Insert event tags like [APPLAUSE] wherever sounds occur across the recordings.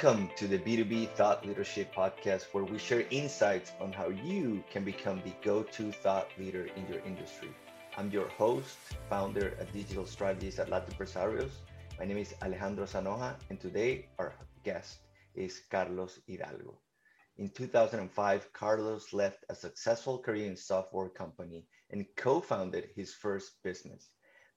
Welcome to the B2B Thought Leadership Podcast, where we share insights on how you can become the go to thought leader in your industry. I'm your host, founder at Digital Strategies at Latin Empresarios. My name is Alejandro Sanoja, and today our guest is Carlos Hidalgo. In 2005, Carlos left a successful Korean software company and co founded his first business.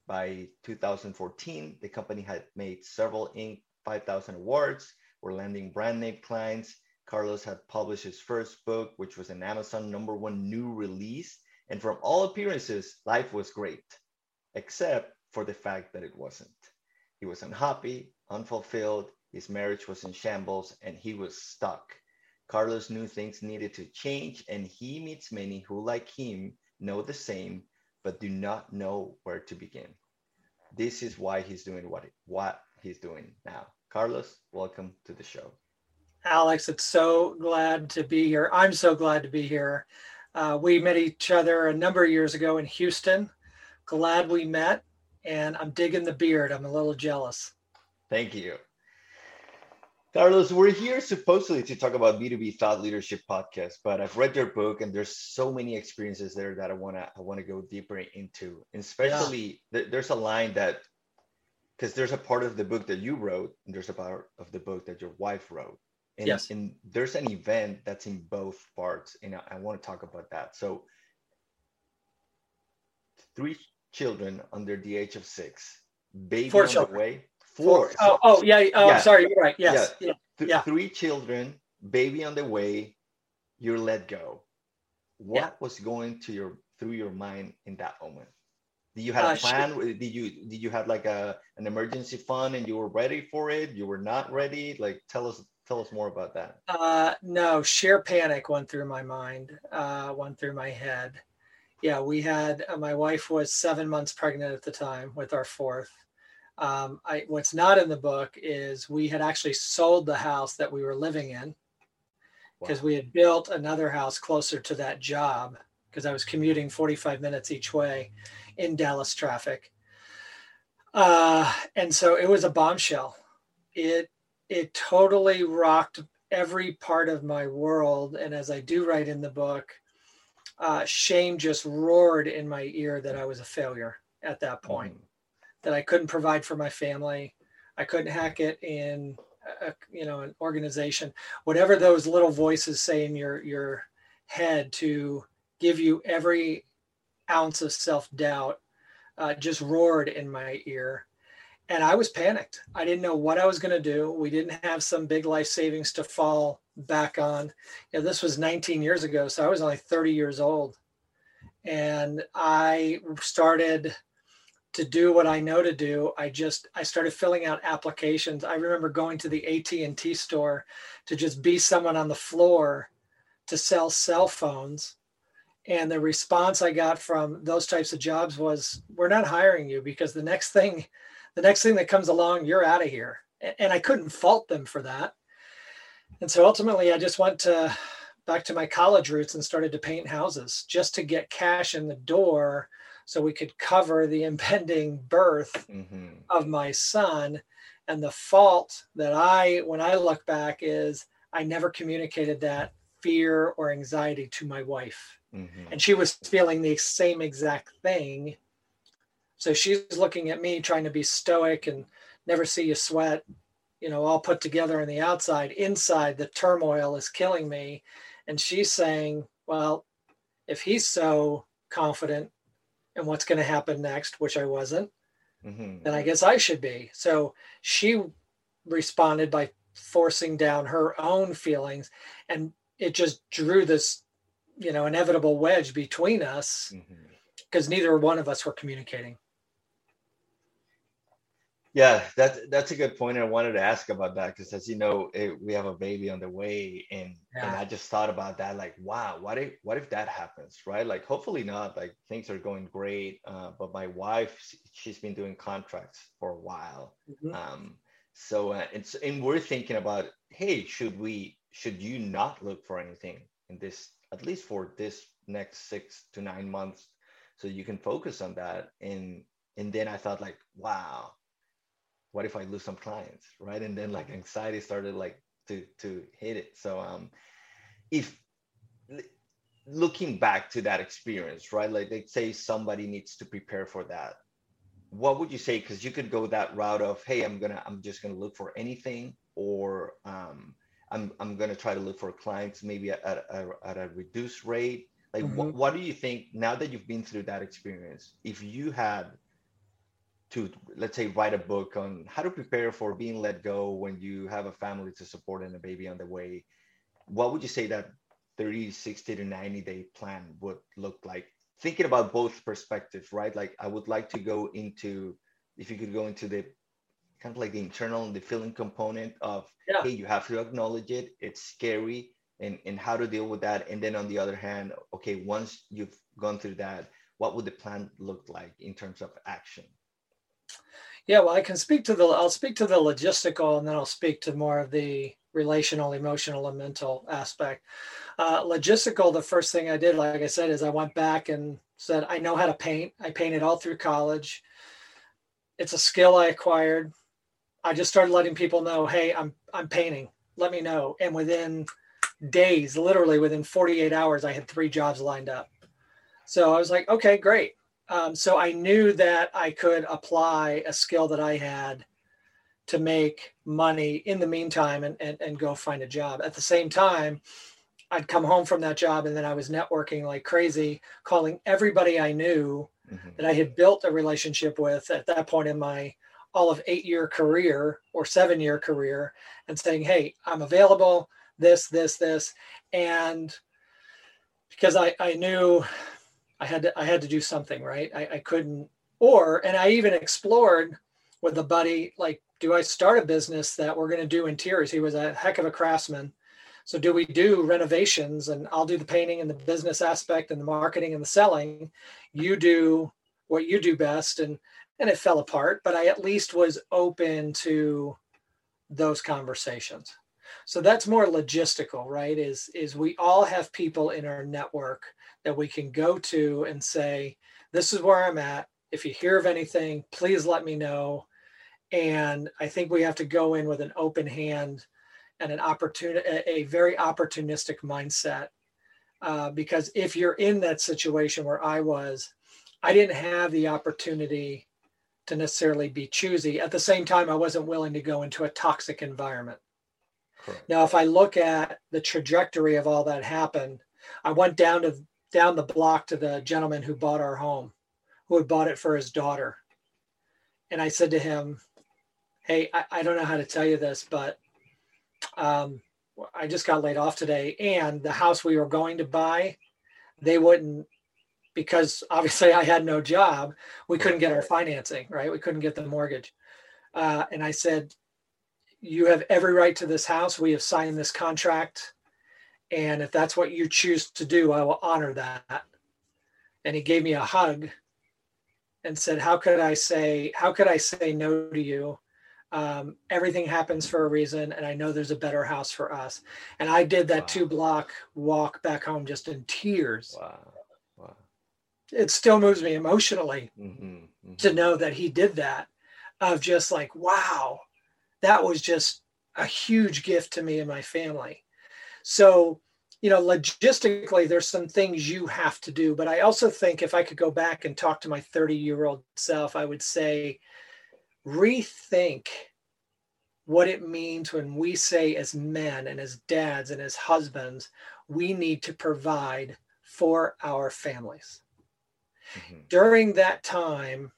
By 2014, the company had made several Inc. 5000 awards, were landing brand name clients. Carlos had published his first book, which was an Amazon number one new release. And from all appearances, life was great, except for the fact that it wasn't. He was unhappy, unfulfilled, his marriage was in shambles, and he was stuck. Carlos knew things needed to change, and he meets many who, like him, know the same, but do not know where to begin. This is why he's doing what, what he's doing now. Carlos, welcome to the show. Alex, it's so glad to be here. I'm so glad to be here. Uh, we met each other a number of years ago in Houston. Glad we met, and I'm digging the beard. I'm a little jealous. Thank you. Carlos, we're here supposedly to talk about B2B thought leadership podcast, but I've read your book and there's so many experiences there that I want to I want to go deeper into. And especially yeah. th- there's a line that because there's a part of the book that you wrote and there's a part of the book that your wife wrote. And, yes. and there's an event that's in both parts and I, I want to talk about that. So three children under the age of six, baby Four on children. the way Four. Oh, oh yeah. Oh, yeah. sorry. You're right. Yes. Yeah. Th- yeah. Three children, baby on the way. You're let go. What yeah. was going to your through your mind in that moment? Did you have uh, a plan? Sure. Did you did you have like a an emergency fund and you were ready for it? You were not ready. Like tell us tell us more about that. Uh, no, sheer panic went through my mind. Uh, went through my head. Yeah, we had uh, my wife was seven months pregnant at the time with our fourth um, I, what's not in the book is we had actually sold the house that we were living in because wow. we had built another house closer to that job because I was commuting 45 minutes each way in Dallas traffic. Uh, and so it was a bombshell. It it totally rocked every part of my world. And as I do write in the book, uh, shame just roared in my ear that I was a failure at that point. That I couldn't provide for my family. I couldn't hack it in, a, you know, an organization. Whatever those little voices say in your your head to give you every ounce of self doubt, uh, just roared in my ear, and I was panicked. I didn't know what I was going to do. We didn't have some big life savings to fall back on. You know, this was 19 years ago, so I was only 30 years old, and I started to do what I know to do, I just I started filling out applications. I remember going to the AT&T store to just be someone on the floor to sell cell phones. And the response I got from those types of jobs was, "We're not hiring you because the next thing the next thing that comes along, you're out of here." And I couldn't fault them for that. And so ultimately I just went to back to my college roots and started to paint houses just to get cash in the door so we could cover the [LAUGHS] impending birth mm-hmm. of my son. And the fault that I, when I look back, is I never communicated that fear or anxiety to my wife. Mm-hmm. And she was feeling the same exact thing. So she's looking at me trying to be stoic and never see you sweat, you know, all put together on the outside. Inside, the turmoil is killing me. And she's saying, well, if he's so confident and what's going to happen next, which I wasn't, mm-hmm. then I guess I should be. So she responded by forcing down her own feelings, and it just drew this, you know, inevitable wedge between us because mm-hmm. neither one of us were communicating. Yeah, that's that's a good point. I wanted to ask about that because, as you know, it, we have a baby on the way, and yeah. and I just thought about that. Like, wow, what if what if that happens, right? Like, hopefully not. Like, things are going great. Uh, but my wife, she's been doing contracts for a while. Mm-hmm. Um, so uh, it's and we're thinking about, hey, should we should you not look for anything in this at least for this next six to nine months, so you can focus on that. And and then I thought like, wow what if I lose some clients, right? And then like anxiety started like to to hit it. So um, if looking back to that experience, right? Like let's say somebody needs to prepare for that. What would you say? Because you could go that route of, hey, I'm gonna, I'm just gonna look for anything, or um, I'm, I'm gonna try to look for clients maybe at, at, at a reduced rate. Like, mm-hmm. what, what do you think now that you've been through that experience? If you had to, let's say, write a book on how to prepare for being let go when you have a family to support and a baby on the way, what would you say that 30, 60 to 90 day plan would look like? Thinking about both perspectives, right? Like I would like to go into, if you could go into the kind of like the internal and the feeling component of, yeah. hey, you have to acknowledge it. It's scary and, and how to deal with that. And then on the other hand, okay, once you've gone through that, what would the plan look like in terms of action? Yeah, well, I can speak to the, I'll speak to the logistical and then I'll speak to more of the relational, emotional, and mental aspect. Uh, logistical, the first thing I did, like I said, is I went back and said, I know how to paint. I painted all through college. It's a skill I acquired. I just started letting people know, hey, I'm I'm painting. Let me know. And within days, literally within 48 hours, I had three jobs lined up. So I was like, okay, great. Um, so I knew that I could apply a skill that I had to make money in the meantime and, and, and go find a job. At the same time, I'd come home from that job and then I was networking like crazy, calling everybody I knew mm-hmm. that I had built a relationship with at that point in my all of eight year career or seven year career and saying, Hey, I'm available, this, this, this. And because I, I knew I had to, I had to do something, right? I, I couldn't, or, and I even explored with a buddy, like do I start a business that we're going to do interiors? He was a heck of a craftsman. So do we do renovations and I'll do the painting and the business aspect and the marketing and the selling. You do what you do best and and it fell apart, but I at least was open to those conversations. So that's more logistical, right? Is is we all have people in our network that we can go to and say, this is where I'm at. If you hear of anything, please let me know and I think we have to go in with an open hand and an opportunity, a very opportunistic mindset. Uh, because if you're in that situation where I was, I didn't have the opportunity to necessarily be choosy. At the same time, I wasn't willing to go into a toxic environment. Correct. Now, if I look at the trajectory of all that happened, I went down to down the block to the gentleman who bought our home, who had bought it for his daughter. And I said to him, hey, I, I don't know how to tell you this, but um, I just got laid off today, and the house we were going to buy, they wouldn't because obviously I had no job. We couldn't get our financing, right? We couldn't get the mortgage. Uh, and I said, You have every right to this house. We have signed this contract. And if that's what you choose to do, I will honor that. And he gave me a hug and said, How could I say, how could I say no to you? um, everything happens for a reason and i know there's a better house for us and i did that wow. two block walk back home just in tears wow. Wow. It still moves me emotionally mm-hmm. Mm-hmm. to know that he did that of just like wow that was just a huge gift to me and my family so you know logistically there's some things you have to do but i also think if i could go back and talk to my 30 year old self i would say rethink what it means when we say, as men and as dads and as husbands, we need to provide for our families. Mm-hmm. During that time,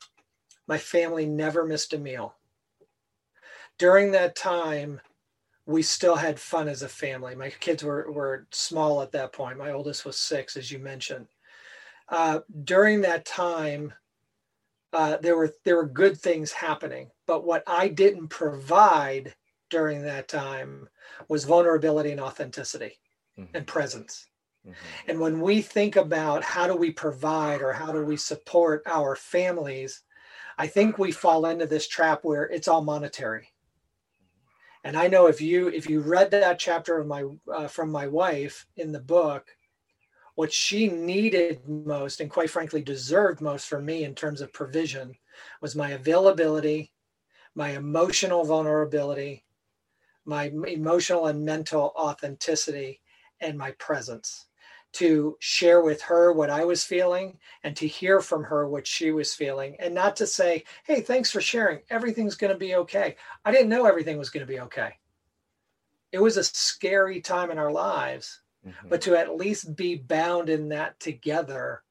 my family never missed a meal. During that time, we still had fun as a family. My kids were, were small at that point. My oldest was six, as you mentioned. Uh, during that time, uh, there were there were good things happening. But what I didn't provide during that time was vulnerability and authenticity mm-hmm. and presence. Mm-hmm. And when we think about how do we provide or how do we support our families, I think we fall into this trap where it's all monetary. And I know if you if you read that chapter of my uh, from my wife in the book, what she needed most and quite frankly deserved most from me in terms of provision was my availability my emotional vulnerability my emotional and mental authenticity and my presence to share with her what I was feeling and to hear from her what she was feeling and not to say, Hey, thanks for sharing. Everything's going to be okay. I didn't know everything was going to be okay. It was a scary time in our lives, mm-hmm. but to at least be bound in that together,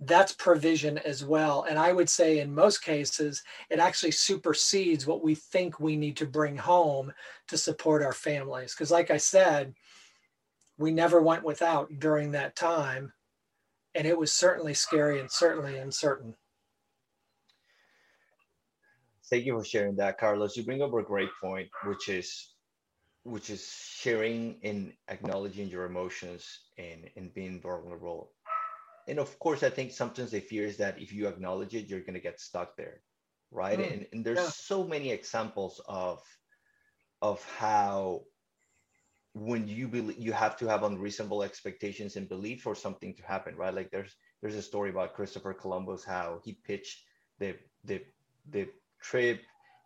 that's provision as well. And I would say in most cases, it actually supersedes what we think we need to bring home to support our families. Because, like I said, we never went without during that time. And it was certainly scary and certainly uncertain. Thank you for sharing that, Carlos. You bring up a great point, which is which is sharing and acknowledging your emotions and, and being vulnerable. And of course, I think sometimes the fear is that if you acknowledge it, you're gonna get stuck there. Right. Mm, and, and there's yeah. so many examples of of how when you believe you have to have unreasonable expectations and belief for something to happen right? Like there's there's a story about christopher columbus how he pitched the the the trip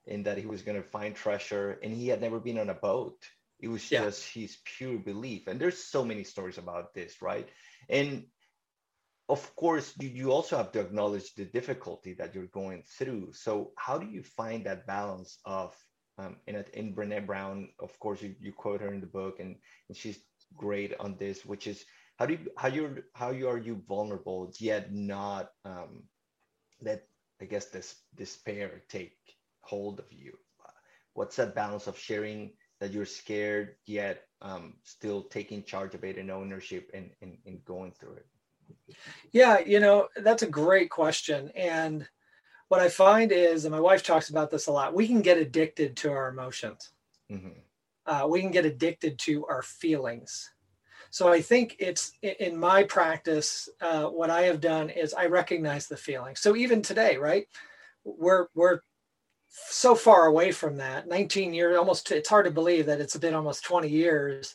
and that he was going to find treasure and he had never been on a boat. It was yeah. just his pure belief. And there's so many stories about this right? And of course you, you also have to acknowledge the difficulty that you're going through. So how do you find that balance of um, and in Brene Brown, of course, you, you quote her in the book, and, and she's great on this, which is how do you how you how you are you vulnerable yet not um, let I guess this despair take hold of you. What's that balance of sharing that you're scared yet um, still taking charge of it and ownership and, and, and going through it? Yeah, you know that's a great question, and what I find is, and my wife talks about this a lot, we can get addicted to our emotions. Mm-hmm. Uh, we can get addicted to our feelings. So I think it's in my practice, uh, what I have done is I recognize the feeling. So even today, right, we're we're so far away from that. 19 years, almost. It's hard to believe that it's been almost 20 years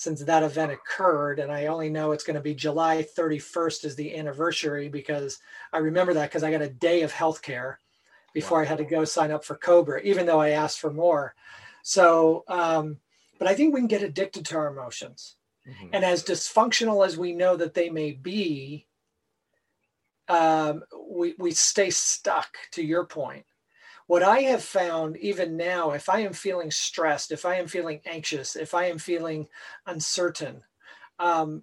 since that event occurred. And I only know it's going to be July 31st is the anniversary because I remember that because I got a day of health care before wow. I had to go sign up for Cobra, even though I asked for more. So, um, but I think we can get addicted to our emotions. Mm-hmm. And as dysfunctional as we know that they may be, um, we, we stay stuck to your point what I have found, even now, if I am feeling stressed, if I am feeling anxious, if I am feeling uncertain, um,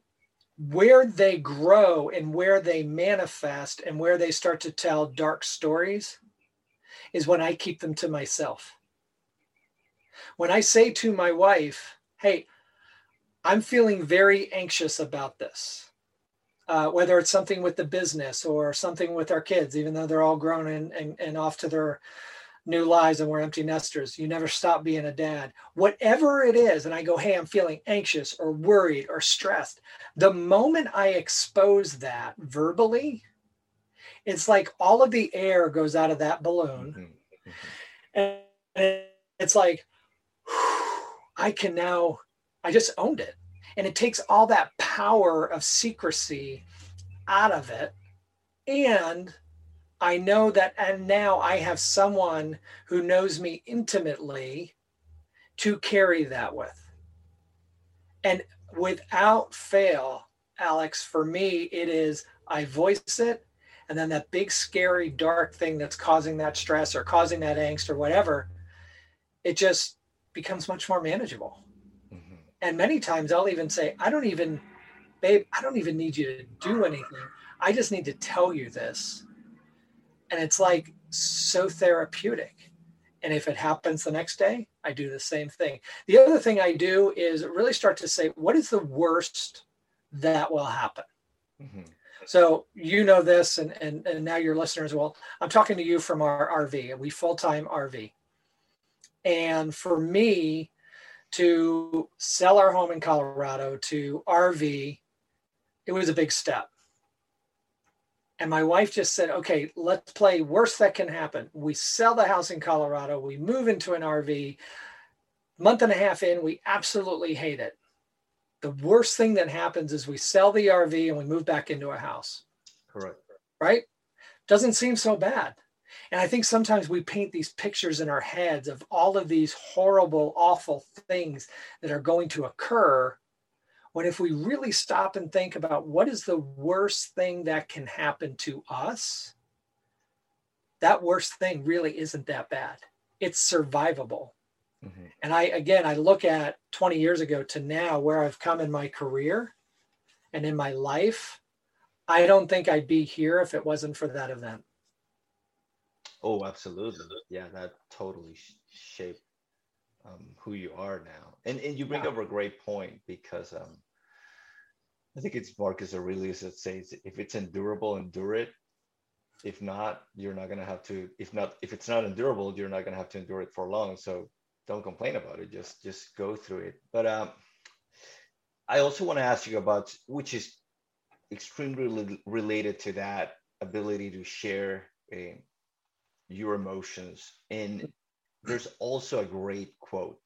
where they grow and where they manifest and where they start to tell dark stories is when I keep them to myself. When I say to my wife, hey, I'm feeling very anxious about this. Uh, whether it's something with the business or something with our kids, even though they're all grown and, and, and off to their new lives and we're empty nesters. You never stop being a dad. Whatever it is, and I go, hey, I'm feeling anxious or worried or stressed. The moment I expose that verbally, it's like all of the air goes out of that balloon. Mm-hmm. And it's like, [SIGHS] I can now, I just owned it. And it takes all that power of secrecy out of it. And I know that, and now I have someone who knows me intimately to carry that with. And without fail, Alex, for me, it is I voice it, and then that big, scary, dark thing that's causing that stress or causing that angst or whatever, it just becomes much more manageable. Mm-hmm. And many times I'll even say, I don't even, babe, I don't even need you to do anything. I just need to tell you this and it's like so therapeutic. And if it happens the next day i do the same thing. The other thing i do is really start to say what is the worst that will happen? Mm-hmm. so you know this and, and and now your listeners will. I'm talking to you from our rv we full-time rv and for me to sell our home in colorado to rv it was a big step and my wife just said, okay, let's play worst that can happen. We sell the house in Colorado, we move into an RV. Month and a half in, we absolutely hate it. The worst thing that happens is we sell the RV and we move back into a house. Correct. Right? Doesn't seem so bad. And I think sometimes we paint these pictures in our heads of all of these horrible, awful things that are going to occur. When if we really stop and think about what is the worst thing that can happen to us, that worst thing really isn't that bad. It's survivable. Mm-hmm. And I, again, I look at 20 years ago to now where I've come in my career and in my life. I don't think I'd be here if it wasn't for that event. Oh, absolutely. Yeah, that totally shaped um, who you are now. And, and you bring yeah. up a great point because um, I think it's Marcus Aurelius that says if it's endurable, endure it. If not, you're not gonna have to. If not, if it's not endurable, you're not gonna have to endure it for long. So don't complain about it. Just just go through it. But um, I also want to ask you about which is extremely related to that ability to share a your emotions. And there's also a great quote.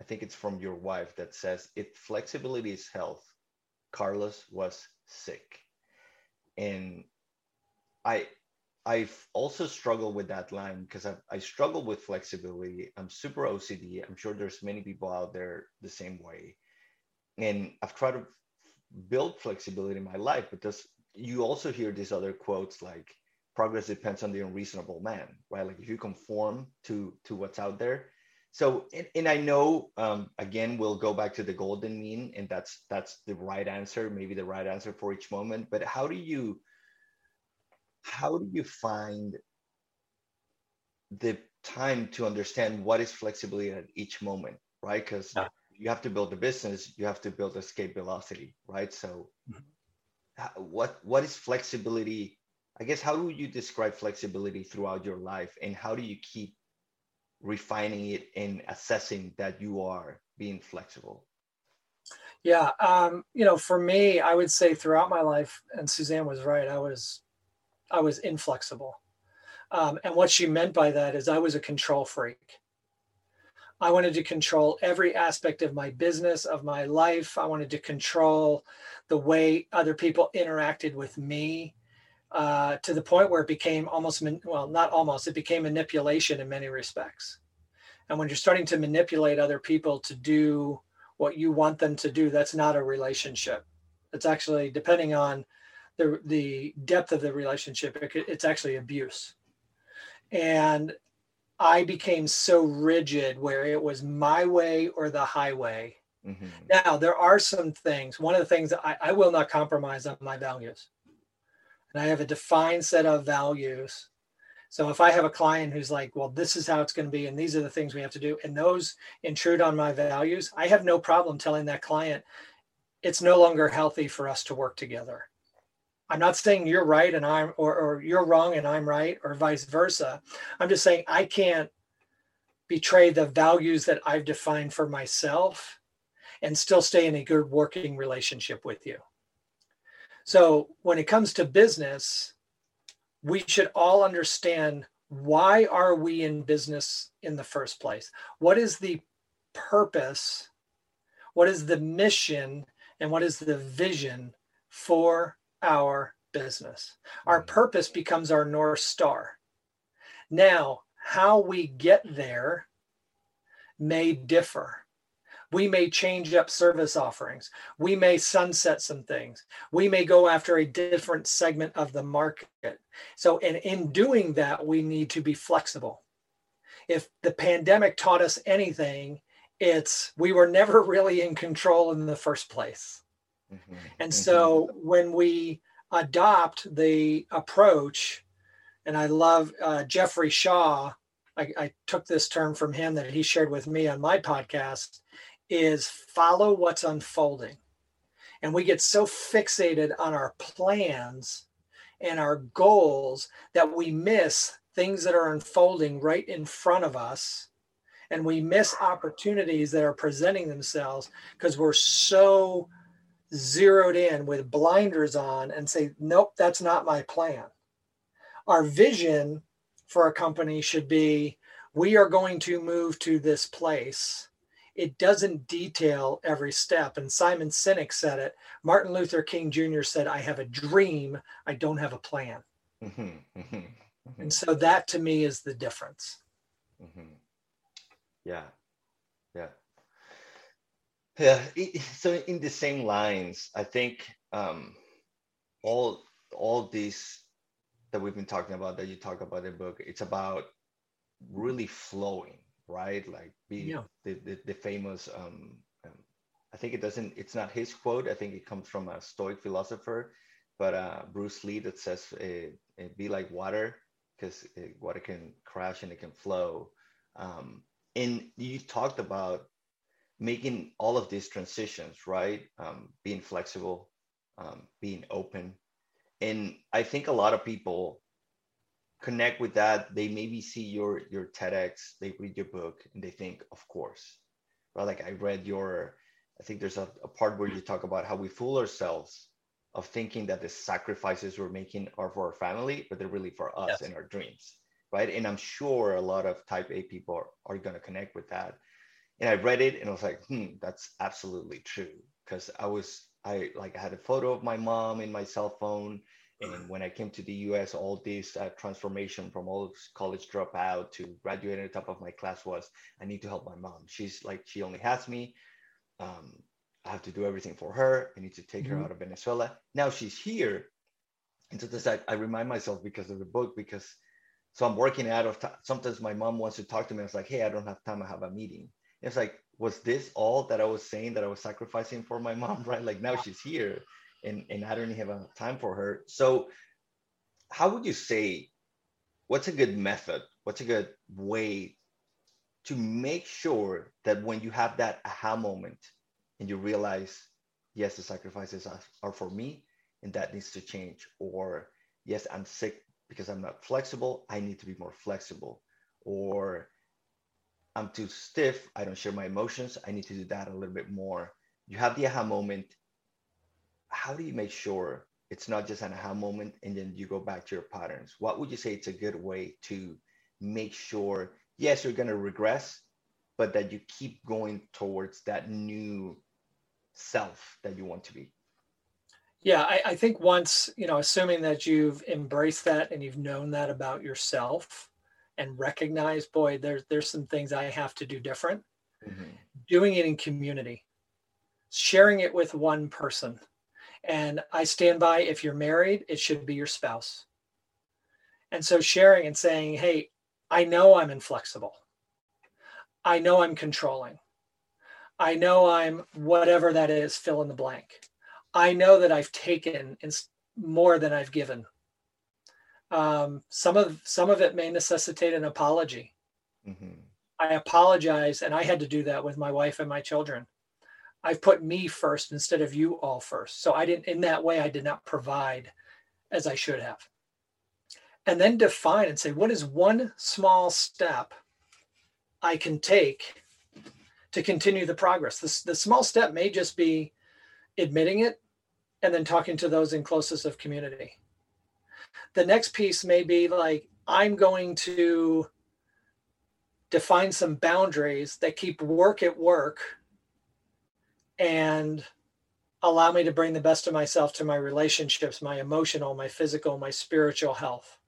I think it's from your wife that says, if flexibility is health, Carlos was sick. And I I've also struggled with that line because I, I struggle with flexibility. I'm super OCD. I'm sure there's many people out there the same way. And I've tried to build flexibility in my life, but you also hear these other quotes like progress depends on the unreasonable man, right? Like if you conform to to what's out there. So, and, and I know um, again we'll go back to the golden mean, and that's that's the right answer, maybe the right answer for each moment. But how do you how do you find the time to understand what is flexibility at each moment, right? Because yeah. you have to build a business, you have to build escape velocity, right? So, mm-hmm. what what is flexibility I guess how would you describe flexibility throughout your life and how do you keep refining it and assessing that you are being flexible? Yeah, um, you know, for me, I would say throughout my life, and Suzanne was right, I was I was inflexible. Um, and what she meant by that is I was a control freak. I wanted to control every aspect of my business, of my life. I wanted to control the way other people interacted with me uh, to the point where it became almost, well, not almost, it became manipulation in many respects. And when you're starting to manipulate other people to do what you want them to do, that's not a relationship. It's actually, depending on the, the depth of the relationship, it, it's actually abuse. And I became so rigid where it was my way or the highway. Mm-hmm. Now, there are some things. One of the things that I, I will not compromise on my values and I have a defined set of values. So if I have a client who's like, well, this is how it's going to be, and these are the things we have to do, and those intrude on my values, I have no problem telling that client it's no longer healthy for us to work together. I'm not saying you're right and I'm or, or you're wrong and I'm right or vice versa. I'm just saying I can't betray the values that I've defined for myself and still stay in a good working relationship with you. So when it comes to business, we should all understand why are we in business in the first place? What is the purpose? What is the mission? And what is the vision for our business? Our mm-hmm. purpose becomes our North Star. Now, how we get there may differ. We may change up service offerings. We may sunset some things. We may go after a different segment of the market. So, and in doing that, we need to be flexible. If the pandemic taught us anything, it's we were never [LAUGHS] really in control in the first place. Mm-hmm. And mm-hmm. so when we adopt the approach, and I love uh, Jeffrey Shaw, I, I, took this term from him that he shared with me on my podcast is follow what's unfolding. And we get so fixated on our plans and our goals that we miss things that are unfolding right in front of us. And we miss opportunities that are presenting themselves because we're so zeroed in with blinders on and say, nope, that's not my plan. Our vision for a company should be we are going to move to this place it doesn't detail every step. And Simon Sinek said it. Martin Luther King Jr. said, I have a dream, I don't have a plan. Mm-hmm. Mm-hmm. And so that to me is the difference. Mm-hmm. Yeah. Yeah. Yeah. so in the same lines, I think um, all all these that we've been talking about that you talk about in the book, it's about really flowing, right? Like be yeah. the, the, the famous um, um, I think it doesn't it's not his quote. I think it comes from a Stoic philosopher, but uh, Bruce Lee that says uh, uh, be like water because uh, water can crash and it can flow. Um, and you talked about making all of these transitions, right? Um, being flexible, um, being open. And I think a lot of people connect with that. They maybe see your your TEDx, they read your book, and they think, of course, right? Like I read your, I think there's a, a part where you talk about how we fool ourselves of thinking that the sacrifices we're making are for our family, but they're really for us yes. and our dreams, right? And I'm sure a lot of Type A people are, are going to connect with that and I read it and I was like, hmm, that's absolutely true. Because I was, I like I had a photo of my mom in my cell phone. And when I came to the US, all this uh, transformation from all college dropout to graduating at the top of my class was I need to help my mom. She's like, she only has me. Um, I have to do everything for her. I need to take mm-hmm. her out of Venezuela. Now she's here. And so this, I, I remind myself because of the book, because so I'm working out of time. Sometimes my mom wants to talk to me. I was like, hey, I don't have time. I have a meeting. It's like, was this all that I was saying that I was sacrificing for my mom, [LAUGHS] right? Like now she's here and, and I don't even have time for her. So how would you say, what's a good method? What's a good way to make sure that when you have that aha moment and you realize, yes, the sacrifices are, are for me and that needs to change, or yes, I'm sick because I'm not flexible, I need to be more flexible, or I'm too stiff. I don't share my emotions. I need to do that a little bit more. You have the aha moment. How do you make sure it's not just an aha moment and then you go back to your patterns? What would you say it's a good way to make sure, yes, you're going to regress, but that you keep going towards that new self that you want to be? Yeah, I, I think once, you know, assuming that you've embraced that and you've known that about yourself, and recognize, boy, there's there's some things I have to do different. Mm-hmm. Doing it in community, sharing it with one person. And I stand by if you're married, it should be your spouse. And so sharing and saying, hey, I know I'm inflexible. I know I'm controlling. I know I'm whatever that is, fill in the blank. I know that I've taken more than I've given um, some of some of it may necessitate an apology. Mm-hmm. I apologize, and I had to do that with my wife and my children. I've put me first instead of you all first. So I didn't, in that way, I did not provide as I should have. And then define and say, what is one small step I can take to continue the progress? The small step may just be admitting it and then talking to those in closest of community the next piece may be like i'm going to define some boundaries that keep work at work and allow me to bring the best of myself to my relationships my emotional my physical my spiritual health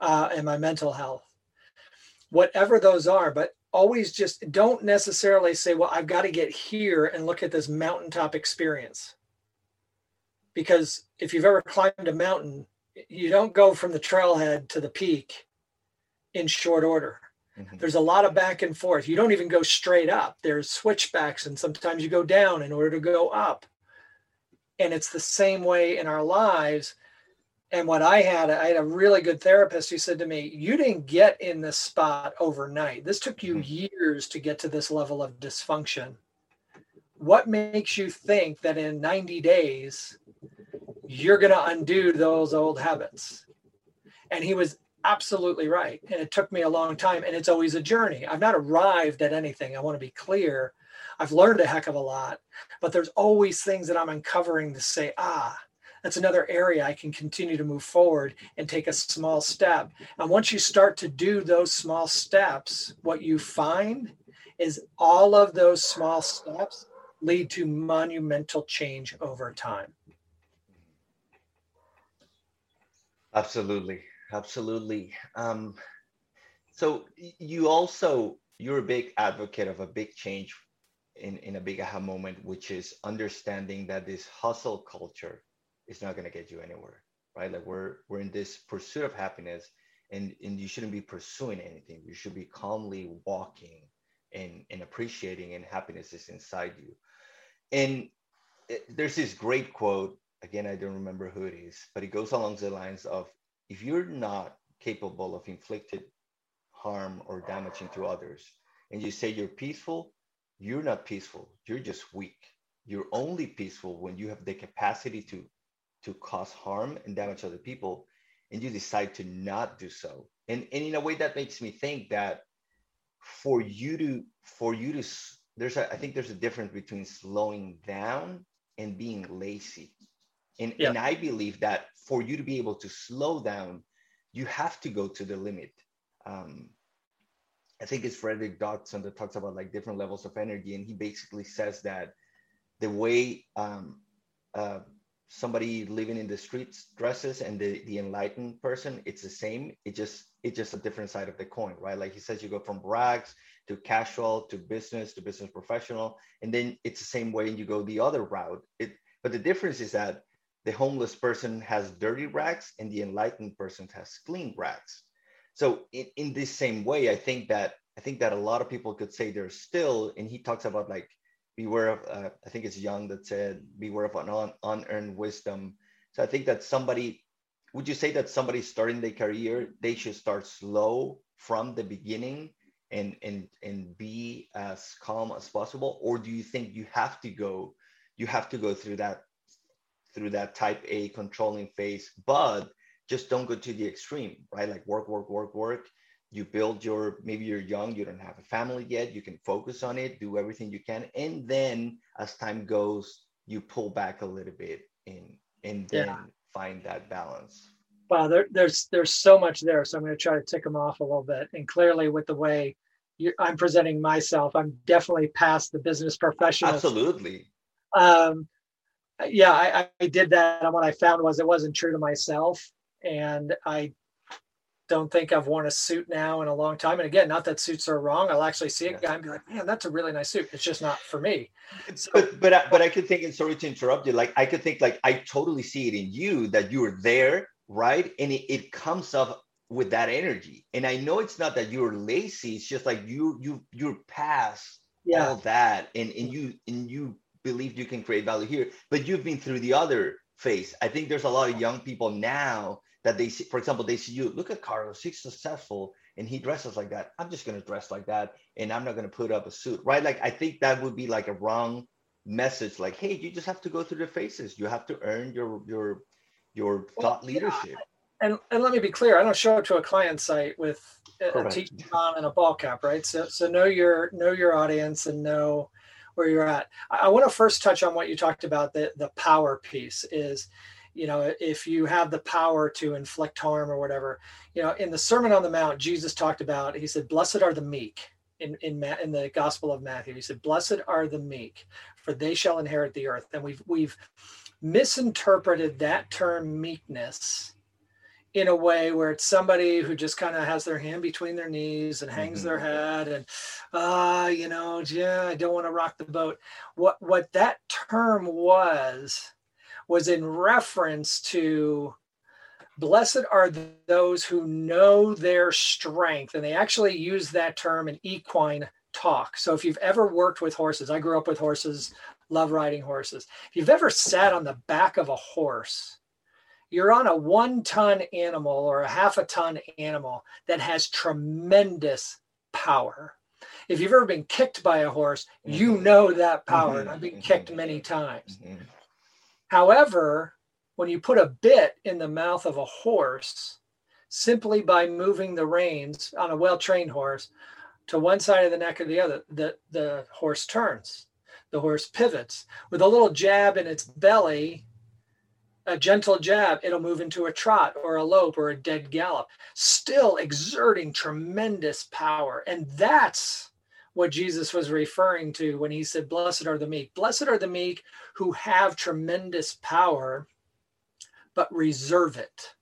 uh, and my mental health whatever those are but always just don't necessarily say well i've got to get here and look at this mountaintop experience because if you've ever climbed a mountain you don't go from the trailhead to the peak in short order. Mm-hmm. There's a lot of back and forth. You don't even go straight up. There's switchbacks, and sometimes you go down in order to go up. And it's the same way in our lives. And what I had, I had a really good therapist who said to me, You didn't get in this spot overnight. This took you mm-hmm. years to get to this level of dysfunction. What makes you think that in 90 days you're going to undo those old habits. And he was absolutely right. And it took me a long time. And it's always a journey. I've not arrived at anything. I want to be clear. I've learned a heck of a lot, but there's always things that I'm uncovering to say, ah, that's another area I can continue to move forward and take a small step. And once you start to do those small steps, what you find is all of those small steps lead to monumental change over time. Absolutely, absolutely. Um, so you also you're a big advocate of a big change in, in a big aha moment, which is understanding that this hustle culture is not going to get you anywhere, right? Like we're we're in this pursuit of happiness, and and you shouldn't be pursuing anything. You should be calmly walking and and appreciating, and happiness is inside you. And it, there's this great quote. Again, I don't remember who it is, but it goes along the lines of, "If you're not capable of inflicted harm or damaging to others, and you say you're peaceful, you're not peaceful. You're just weak. You're only peaceful when you have the capacity to to cause harm and damage other people, and you decide to not do so. And and in a way that makes me think that for you to for you to there's a, I think there's a difference between slowing down and being lazy. And, yeah. and I believe that for you to be able to slow down, you have to go to the limit. Um, I think it's Frederick Dodson that talks about like different levels of energy, and he basically says that the way um, uh, somebody living in the streets dresses and the, the enlightened person, it's the same. It just it's just a different side of the coin, right? Like he says, you go from rags to casual to business to business professional, and then it's the same way, and you go the other route. It but the difference is that the homeless person has dirty rags and the enlightened person has clean rags so in, in this same way i think that i think that a lot of people could say they're still and he talks about like beware of uh, i think it's Jung that said beware of an un, unearned wisdom. So i think that somebody would you say that somebody starting their career they should start slow from the beginning and and and be as calm as possible? Or do you think you have to go you have to go through that through that type a controlling phase but just don't go to the extreme, right? Like work, work, work, work. You build your, maybe you're young, you don't have a family yet, you can focus on it, do everything you can. And then as time goes, you pull back a little bit and, and then yeah. find that balance. Wow, there, there's there's so much there. So I'm going to try to tick them off a little bit. And clearly, with the way you, I'm presenting myself, I'm definitely past the business professional. Absolutely. Um, yeah, I, I, did that, and what I found was it wasn't true to myself and I don't think I've worn a suit now in a long time. And again, not that suits are wrong. I'll actually see a guy and be like, man, that's a really nice suit. It's just not for me. So, but but I, but I could think, and sorry to interrupt you, like I could think like I totally see it in you that you're there, right? And it, it comes up with that energy. And I know it's not that you're lazy, it's just like you you you're past yeah. all that and, and you and you believe you can create value here, but you've been through the other phase. I think there's a lot of young people now that they see, for example, they see you, look at Carlos, he's successful and he dresses like that. I'm just going to dress like that and I'm not going to put up a suit, right? Like, I think that would be like a wrong message. Like, hey, you just have to go through the phases. You have to earn your, your, your thought well, leadership. Yeah. And, and let me be clear, I don't show up to a client site with a, a t-shirt on and a ball cap, right? So, so know your, know your audience and know where you're at. I, I want to first touch on what you talked about, the, the power piece is, you know if you have the power to inflict harm or whatever you know in the sermon on the mount jesus talked about he said blessed are the meek in in, in the gospel of matthew he said blessed are the meek for they shall inherit the earth and we've we've misinterpreted that term meekness in a way where it's somebody who just kind of has their hand between their knees and hangs mm-hmm. their head and ah uh, you know yeah i don't want to rock the boat what what that term was was in reference to blessed are those who know their strength. And they actually use that term in equine talk. So if you've ever worked with horses, I grew up with horses, love riding horses. If you've ever sat on the back of a horse, you're on a one ton animal or a half a ton animal that has tremendous power. If you've ever been kicked by a horse, you mm-hmm. know that power. And I've been kicked many times. Mm-hmm. However, when you put a bit in the mouth of a horse, simply by moving the reins on a well trained horse to one side of the neck or the other, the, the horse turns. The horse pivots. With a little jab in its belly, a gentle jab, it'll move into a trot or a lope or a dead gallop, still exerting tremendous power. And that's what Jesus was referring to when he said, Blessed are the meek. Blessed are the meek who have tremendous power, but reserve it.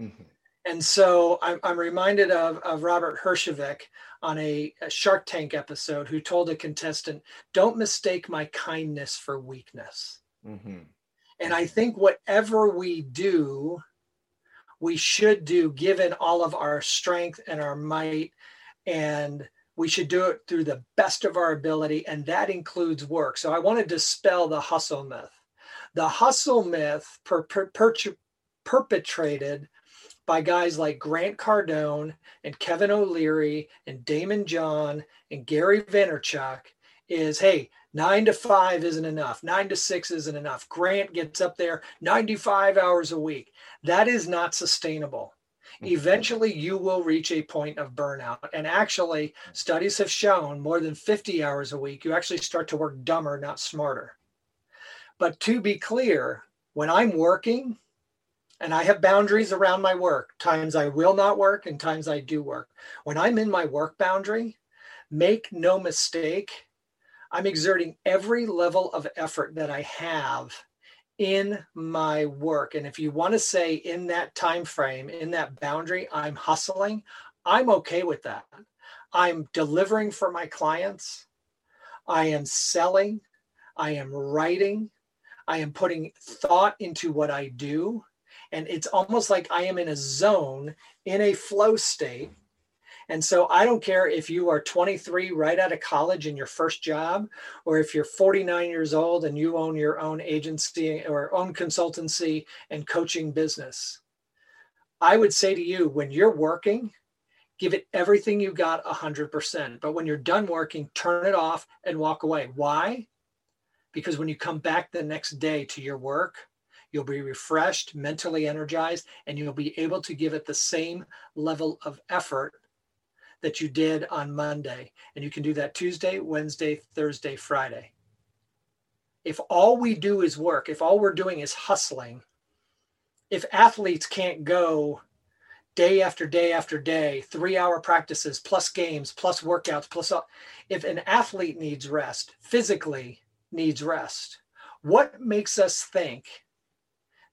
Mm-hmm. And so I'm, I'm reminded of, of Robert Herjavec on a, a, Shark Tank episode who told a contestant, Don't mistake my kindness for weakness. Mm-hmm. And I think whatever we do, we should do given all of our strength and our might. And we should do it through the best of our ability. And that includes work. So I want to dispel the hustle myth. The hustle myth per, per, per, perpetrated by guys like Grant Cardone and Kevin O'Leary and Daymond John and Gary Vaynerchuk is hey, nine to five isn't enough. Nine to six isn't enough. Grant gets up there 95 hours a week. That is not sustainable. Mm-hmm. Eventually, you will reach a point of burnout. And actually, studies have shown more than 50 hours a week, you actually start to work dumber, not smarter. But to be clear, when I'm working, and I have boundaries around my work. Times I will not work and times I do work. When I'm in my work boundary, make no mistake, I'm exerting every level of effort that I have in my work. And if you want to say in that time frame, in that boundary, I'm hustling, I'm okay with that. I'm delivering for my clients. I am selling. I am writing. I am putting thought into what I do and it's almost like I am in a zone in a flow state. And so I don't care if you are 23 right out of college in your first job, or if you're 49 years old and you own your own agency or own consultancy and coaching business. I would say to you, when you're working, give it everything you got 100%. But when you're done working, turn it off and walk away. Why? Because when you come back the next day to your work, You'll be refreshed, mentally energized, and you'll be able to give it the same level of effort that you did on Monday. And you can do that Tuesday, Wednesday, Thursday, Friday. If all we do is work, if all we're doing is hustling, if athletes can't go day after day after day, three hour practices, plus games, plus workouts, plus if an athlete needs rest, physically needs rest, what makes us think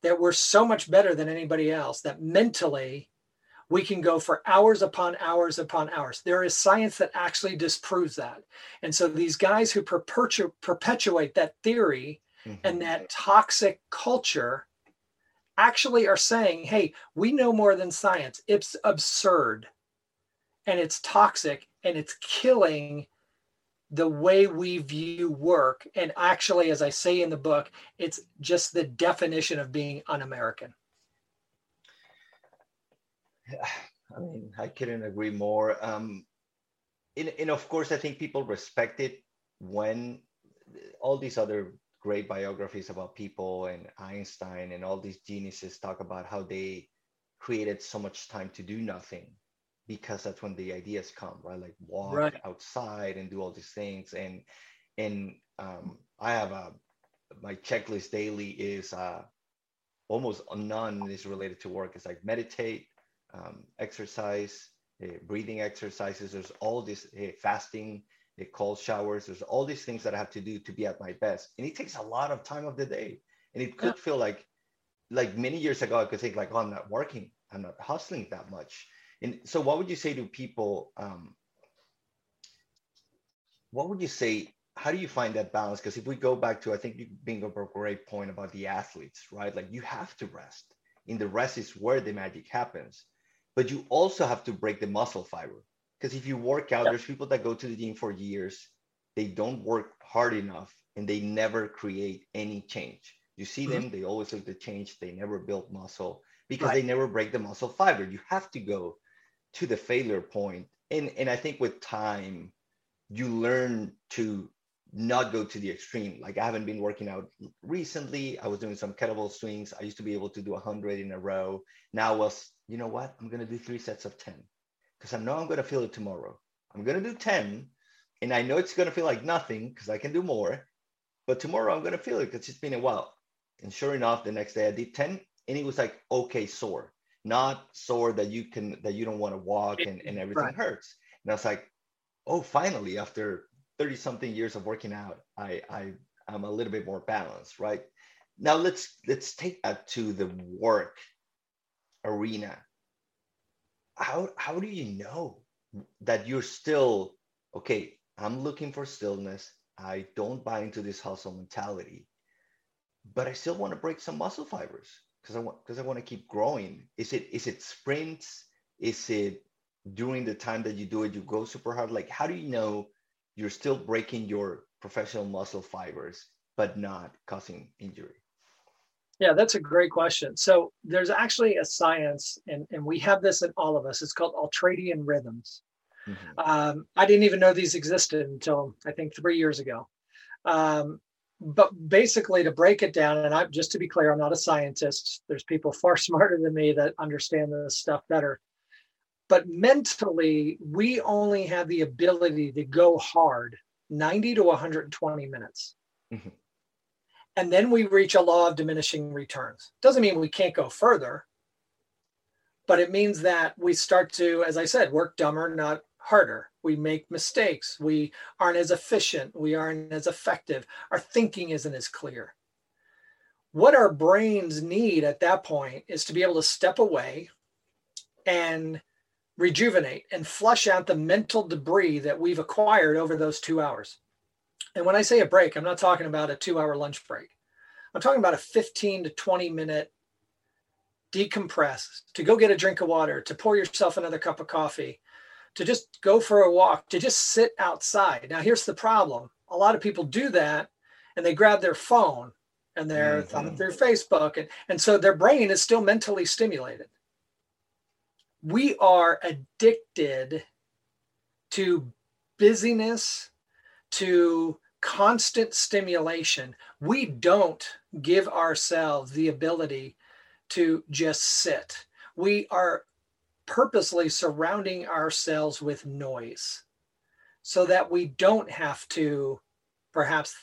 that we're so much better than anybody else that mentally we can go for hours upon hours upon hours. There is science that actually disproves that. And so these guys who perpetu- perpetuate that theory mm-hmm. and that toxic culture actually are saying, hey, we know more than science. It's absurd and it's toxic and it's killing the way we view work. And actually, as I say in the book, it's just the definition of being un American. [SIGHS] I mean, I couldn't agree more. Um, and, and of course, I think people respect it when all these other great biographies about people and Einstein and all these geniuses talk about how they created so much time to do nothing because that's when the ideas come right like walk right. outside and do all these things and and um, i have a my checklist daily is uh, almost none is related to work it's like meditate um, exercise uh, breathing exercises there's all this uh, fasting uh, cold showers there's all these things that i have to do to be at my best and it takes a lot of time of the day and it could yeah. feel like like many years ago i could think like oh i'm not working i'm not hustling that much and so, what would you say to people? Um, what would you say? How do you find that balance? Because if we go back to, I think you bring up a great point about the athletes, right? Like you have to rest. In the rest is where the magic happens. But you also have to break the muscle fiber. Because if you work out, there's people that go to the gym for years, they don't work hard enough, and they never create any change. You see mm-hmm. them, they always look to change, they never build muscle because right. they never break the muscle fiber. You have to go to the failure point and and i think with time you learn to not go to the extreme like i haven't been working out recently i was doing some kettlebell swings i used to be able to do 100 in a row now was you know what i'm going to do three sets of 10 because i know i'm going to feel it tomorrow i'm going to do 10 and i know it's going to feel like nothing because i can do more but tomorrow i'm going to feel it because it's been a while and sure enough the next day i did 10 and it was like okay sore not sore that you can that you don't want to walk and, and everything right. hurts. And I was like, oh, finally, after 30 something years of working out, I I am a little bit more balanced, right? Now let's let's take that to the work arena, how how do you know that you're still okay? I'm looking for stillness. I don't buy into this hustle mentality, but I still want to break some muscle fibers because I want because I want to keep growing. Is it is it sprints? Is it during the time that you do it, you go super hard? Like, how do you know you're still breaking your professional muscle fibers, but not causing injury? Yeah, that's a great question. So there's actually a science, and, and we have this in all of us. It's called ultradian rhythms. Mm-hmm. Um, I didn't even know these existed until I think three years ago. Um, but basically, to break it down, and I'm just to be clear, I'm not a scientist. There's people [LAUGHS] far smarter than me that understand this stuff better. But mentally, we only have the ability to go hard 90 to 120 minutes. Mm-hmm. And then we reach a law of diminishing returns. Doesn't mean we can't go further, but it means that we start to, as I said, work dumber, not harder. We make mistakes. We aren't as efficient. We aren't as effective. Our thinking isn't as clear. What our brains need at that point is to be able to step away and rejuvenate and flush out the mental debris that we've acquired over those two hours. And when I say a break, I'm not talking about a two hour lunch break. I'm talking about a 15 to 20 minute decompress, to go get a drink of water, to pour yourself another cup of coffee, to just go for a walk, to just sit outside. Now, here's the problem a lot of people do that and they grab their phone and they're mm-hmm. through Facebook. And, and so their brain is still mentally stimulated. We are addicted to busyness, to constant stimulation. We don't give ourselves the ability to just sit. We are purposely surrounding ourselves with noise so that we don't have to perhaps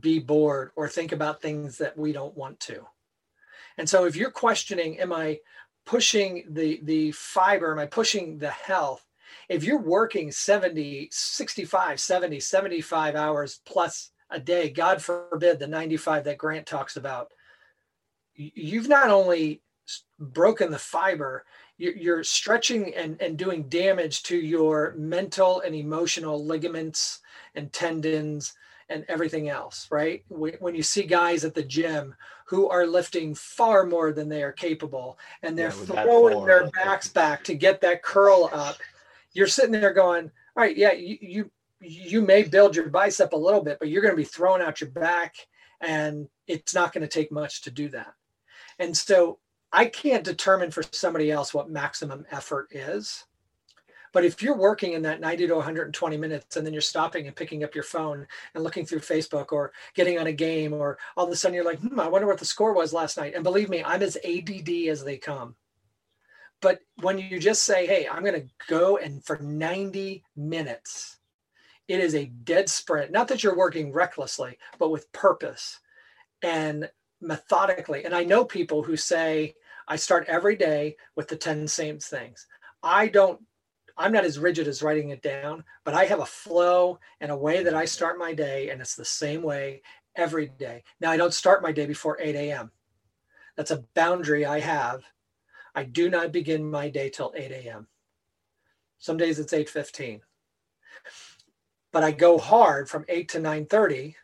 be bored or think about things that we don't want to. And so if you're questioning, am I pushing the the fiber, am I pushing the health? If you're working 70, 65, 70, 75 hours plus a day, God forbid the 95 that Grant talks about, you've not only broken the fiber, you're stretching and, and doing damage to your mental and emotional ligaments and tendons and everything else, right? When you see guys at the gym who are lifting far more than they are capable and they're yeah, throwing their backs back to get that curl up, you're sitting there going, all right, yeah, you, you, you may build your bicep a little bit, but you're going to be throwing out your back and it's not going to take much to do that. And so I can't determine for somebody else what maximum effort is. But if you're working in that 90 to 120 minutes and then you're stopping and picking up your phone and looking through Facebook or getting on a game, or all of a sudden you're like, hmm, I wonder what the score was last night. And believe me, I'm as ADD as they come. But when you just say, hey, I'm going to go and for 90 minutes, it is a dead sprint. Not that you're working recklessly, but with purpose and methodically. And I know people who say, I start every day with the 10 same things. I don't, I'm not as rigid as writing it down, but I have a flow and a way that I start my day, and it's the same way every day. Now, I don't start my day before 8 a.m. That's a boundary I have. I do not begin my day till 8 a.m. Some days it's 8:15. But I go hard from 8 to 9:30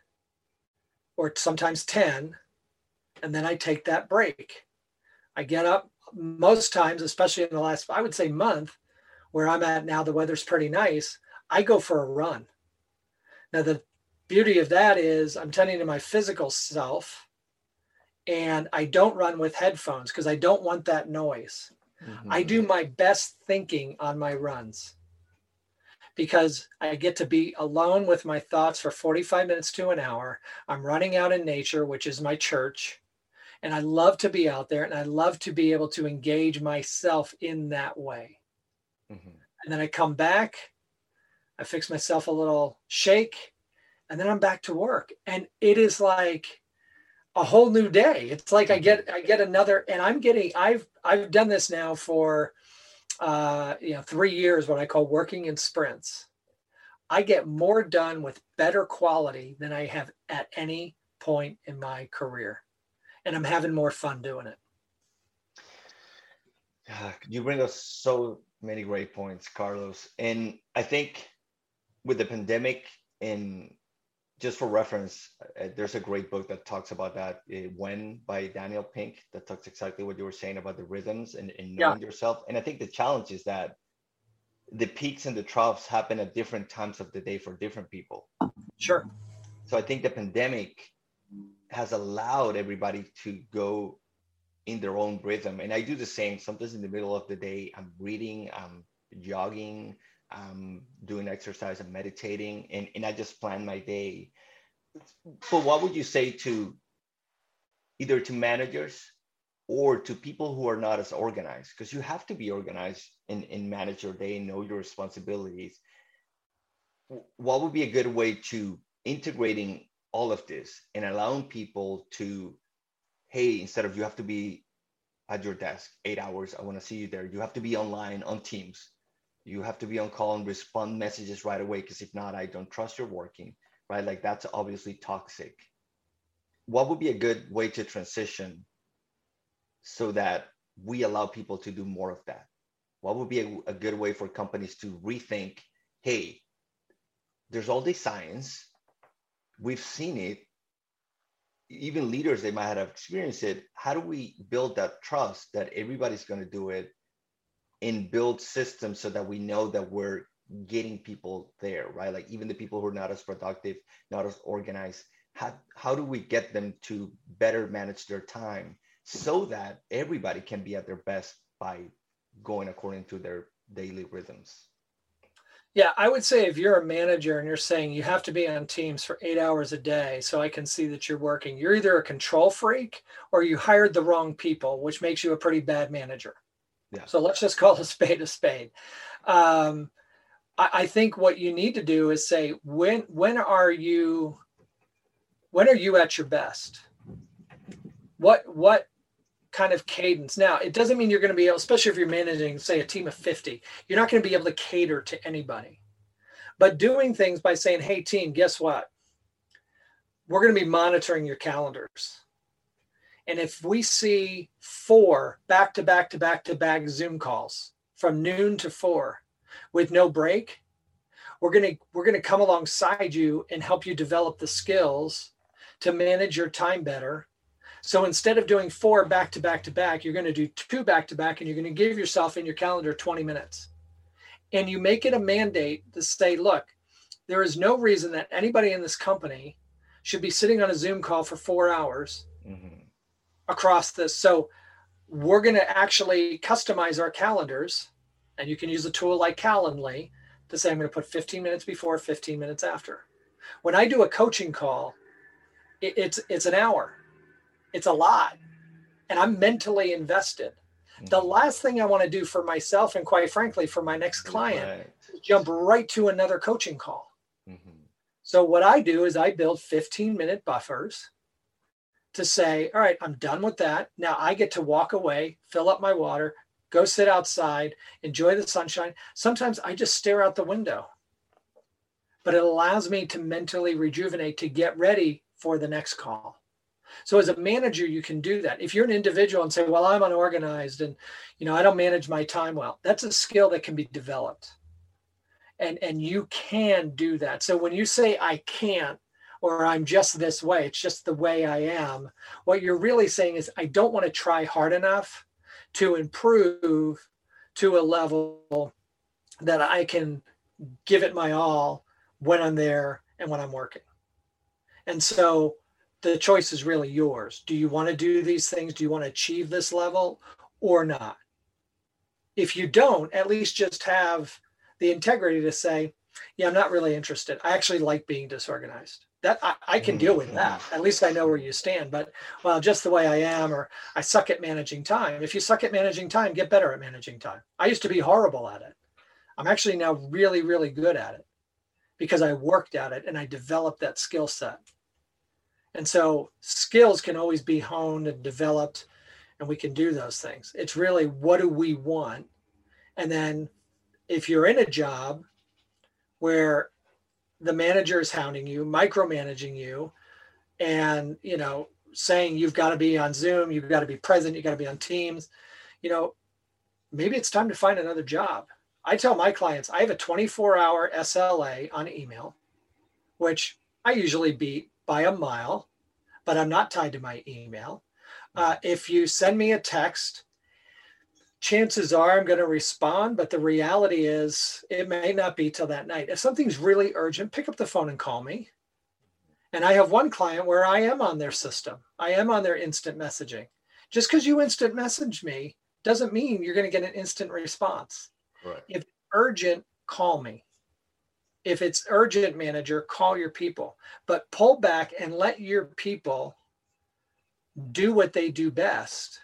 or sometimes 10 and then I take that break. I get up most times, especially in the last, I would say, month, where I'm at now, the weather's pretty nice. I go for a run. Now, the beauty of that is I'm tending to my physical self and I don't run with headphones because I don't want that noise. Mm-hmm. I do my best thinking on my runs because I get to be alone with my thoughts for 45 minutes to an hour. I'm running out in nature, which is my church and I love to be out there and I love to be able to engage myself in that way. Mm-hmm. And then I come back, I fix myself a little shake, and then I'm back to work. And it is like a whole new day. It's like I mm-hmm. get I get another and I'm getting I've I've done this now for uh you know 3 years what I call working in sprints. I get more done with better quality than I have at any point in my career and I'm having more fun doing it. You bring us so many great points, Carlos. And I think with the pandemic, and just for reference, uh, there's a great book that talks about that, uh, When by Daniel Pink, that talks exactly what you were saying about the rhythms and, and knowing yeah. yourself. And I think the challenge is that the peaks and the troughs happen at different times of the day for different people. Sure. So I think the pandemic has allowed everybody to go in their own rhythm. And I do the same. Sometimes in the middle of the day, I'm reading, I'm jogging, I'm doing exercise, I'm meditating, and, and I just plan my day. But what would you say to either to managers or to people who are not as organized? Because you have to be organized and, and manage your day and know your responsibilities. What would be a good way to integrating all of this and allowing people to hey instead of you have to be at your desk eight hours i want to see you there you have to be online on teams you have to be on call and respond messages right away because if not i don't trust you're working right? Like that's obviously toxic. What would be a good way to transition so that we allow people to do more of that? What would be a, a good way for companies to rethink hey there's all this science we've seen it. Even leaders they might have experienced it. How do we build that trust that everybody's going to do it and build systems so that we know that we're getting people there right like even the people who are not as productive not as organized how, how do we get them to better manage their time so that everybody can be at their best by going according to their daily rhythms yeah, I would say if you're a manager and you're saying you have to be on teams for eight hours a day so I can see that you're working, you're either a control freak or you hired the wrong people, which makes you a pretty bad manager. Yeah. So let's just call a spade a spade. Um, I, I think what you need to do is say when when are you when are you at your best? What what kind of cadence. Now, it doesn't mean you're going to be able, especially if you're managing, say, a team of 50, you're not going to be able to cater to anybody. But doing things by saying, hey, team, guess what? We're going to be monitoring your calendars. And if we see four back to back to back to back Zoom calls from noon to four with no break, we're going to we're going to come alongside you and help you develop the skills to manage your time better so instead of doing four back to back to back, you're going to do two back to back and you're going to give yourself in your calendar 20 minutes. And you make it a mandate to say, look, there is no reason that anybody in this company should be sitting on a Zoom call for four hours mm-hmm. Across this. So we're going to actually customize our calendars. And you can use a tool like Calendly to say, I'm going to put 15 minutes before, 15 minutes after. When I do a coaching call, it, it's it's an hour it's a lot. And I'm mentally invested. Mm-hmm. The last thing I want to do for myself and quite frankly for my next client right. is jump right to another coaching call. Mm-hmm. So what I do is I build 15 minute buffers to say, all right, I'm done with that. Now I get to walk away, fill up my water, go sit outside, enjoy the sunshine. Sometimes I just stare out the window. But it allows me to mentally rejuvenate to get ready for the next call. So as a manager, you can do that. If you're an individual and say, well, I'm unorganized and, you know, I don't manage my time well, that's a skill that can be developed. And, and you can do that. So when you say I can't, or I'm just this way, it's just the way I am, what you're really saying is I don't want to try hard enough to improve to a level that I can give it my all when I'm there and when I'm working. And so the choice is really yours. Do you want to do these things? Do you want to achieve this level or not? If you don't, at least just have the integrity to say, yeah, I'm not really interested. I actually like being disorganized. That I, I can deal with that. At least I know where you stand. But well, just the way I am, or I suck at managing time. If you suck at managing time, get better at managing time. I used to be horrible at it. I'm actually now really, really good at it because I worked at it and I developed that skill set. And so skills can always be honed and developed, and we can do those things. It's really what do we want? And then if you're in a job where the manager is hounding you, micromanaging you, and you know, saying you've got to be on Zoom, you've got to be present, you got to be on Teams, you know, maybe it's time to find another job. I tell my clients I have a 24 hour SLA on email, which I usually beat by a mile, but I'm not tied to my email. Uh, if you send me a text, chances are I'm going to respond, but the reality is it may not be till that night. If something's really urgent, pick up the phone and call me. And I have one client where I am on their system, I am on their instant messaging. Just because you instant message me doesn't mean you're going to get an instant response. Right. If urgent, call me. If it's urgent, manager, call your people, but pull back and let your people do what they do best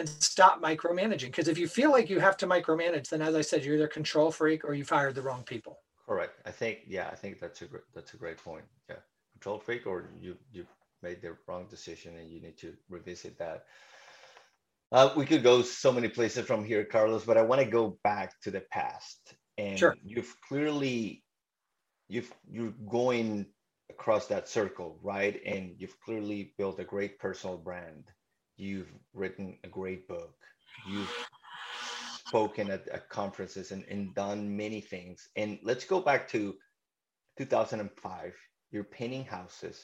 and stop micromanaging. Because if you feel like you have to micromanage, then as I said, you're either control freak or you fired the wrong people. Correct. I think yeah, I think that's a that's a great point. Yeah, control freak, or you you made the wrong decision and you need to revisit that. Uh, we could go so many places from here, Carlos, but I want to go back to the past. And sure. you've clearly you've you're going across that circle, right? And you've clearly built a great personal brand. You've written a great book. You've spoken at, at conferences and, and done many things. And let's go back to 2005. You're painting houses.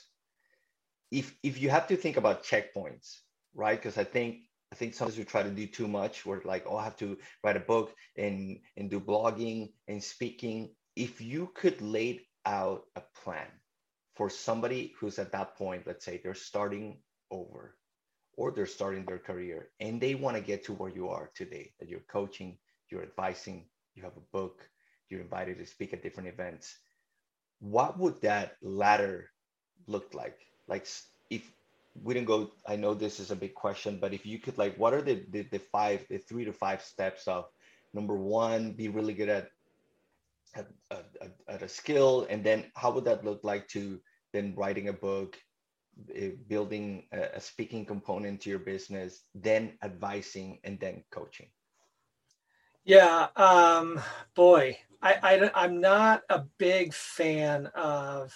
If if you have to think about checkpoints, right? Because I think I think sometimes we try to do too much. We're like, oh, I have to write a book and and do blogging and speaking. If you could lay out a plan for somebody who's at that point, let's say they're starting over or they're starting their career and they want to get to where you are today, that you're coaching, you're advising, you have a book, you're invited to speak at different events. What would that ladder look like? Like if we didn't go, I know this is a big question, but if you could like, what are the, the, the five, the three to five steps of number one, be really good at, at, at, at a skill. And then how would that look like to then writing a book, building a, a speaking component to your business, then advising and then coaching? Yeah, um, boy, I, I I'm not a big fan of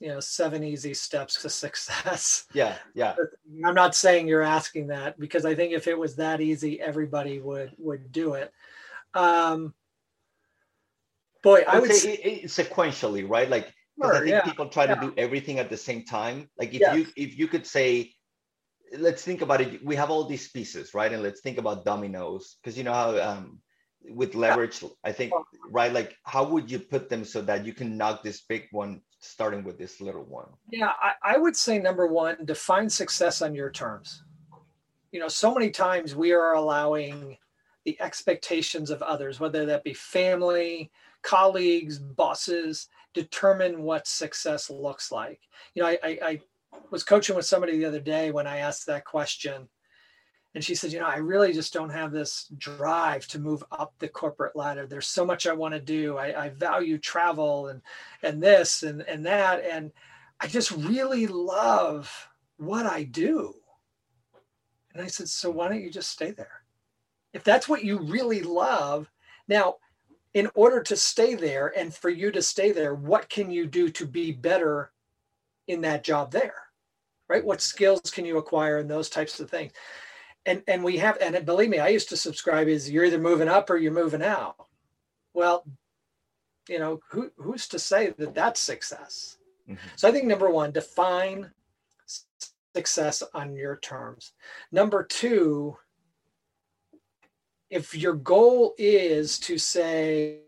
you know seven easy steps to [LAUGHS] success. Yeah yeah. I'm not saying you're asking that because i think if it was that easy everybody would would do it. Um boy i, I would say it, sequentially right? Like sure, i think yeah, people try yeah. to do everything at the same time. Like if you if you could say let's think about it we have all these pieces right? And let's think about dominoes because you know how um with leverage i think right? Like how would you put them so that you can knock this big one starting with this little one? Yeah I, I, would say number one define success on your terms. You know so many times we are allowing the expectations of others whether that be family colleagues bosses determine what success looks like. You know i, I, I was coaching with somebody the other day when i asked that question and she said you know i really just don't have this drive to move up the corporate ladder. There's so much i want to do. I, I, value travel and and this and and that and i just really love what i do. And i said so why don't you just stay there? If that's what you really love now in order to stay there and for you to stay there what can you do to be better in that job there right? What skills can you acquire and those types of things? And and we have and believe me i used to subscribe is you're either moving up or you're moving out. Well you know who who's to say that that's success? Mm-hmm. so i think number one define success on your terms. Number two if your goal is to say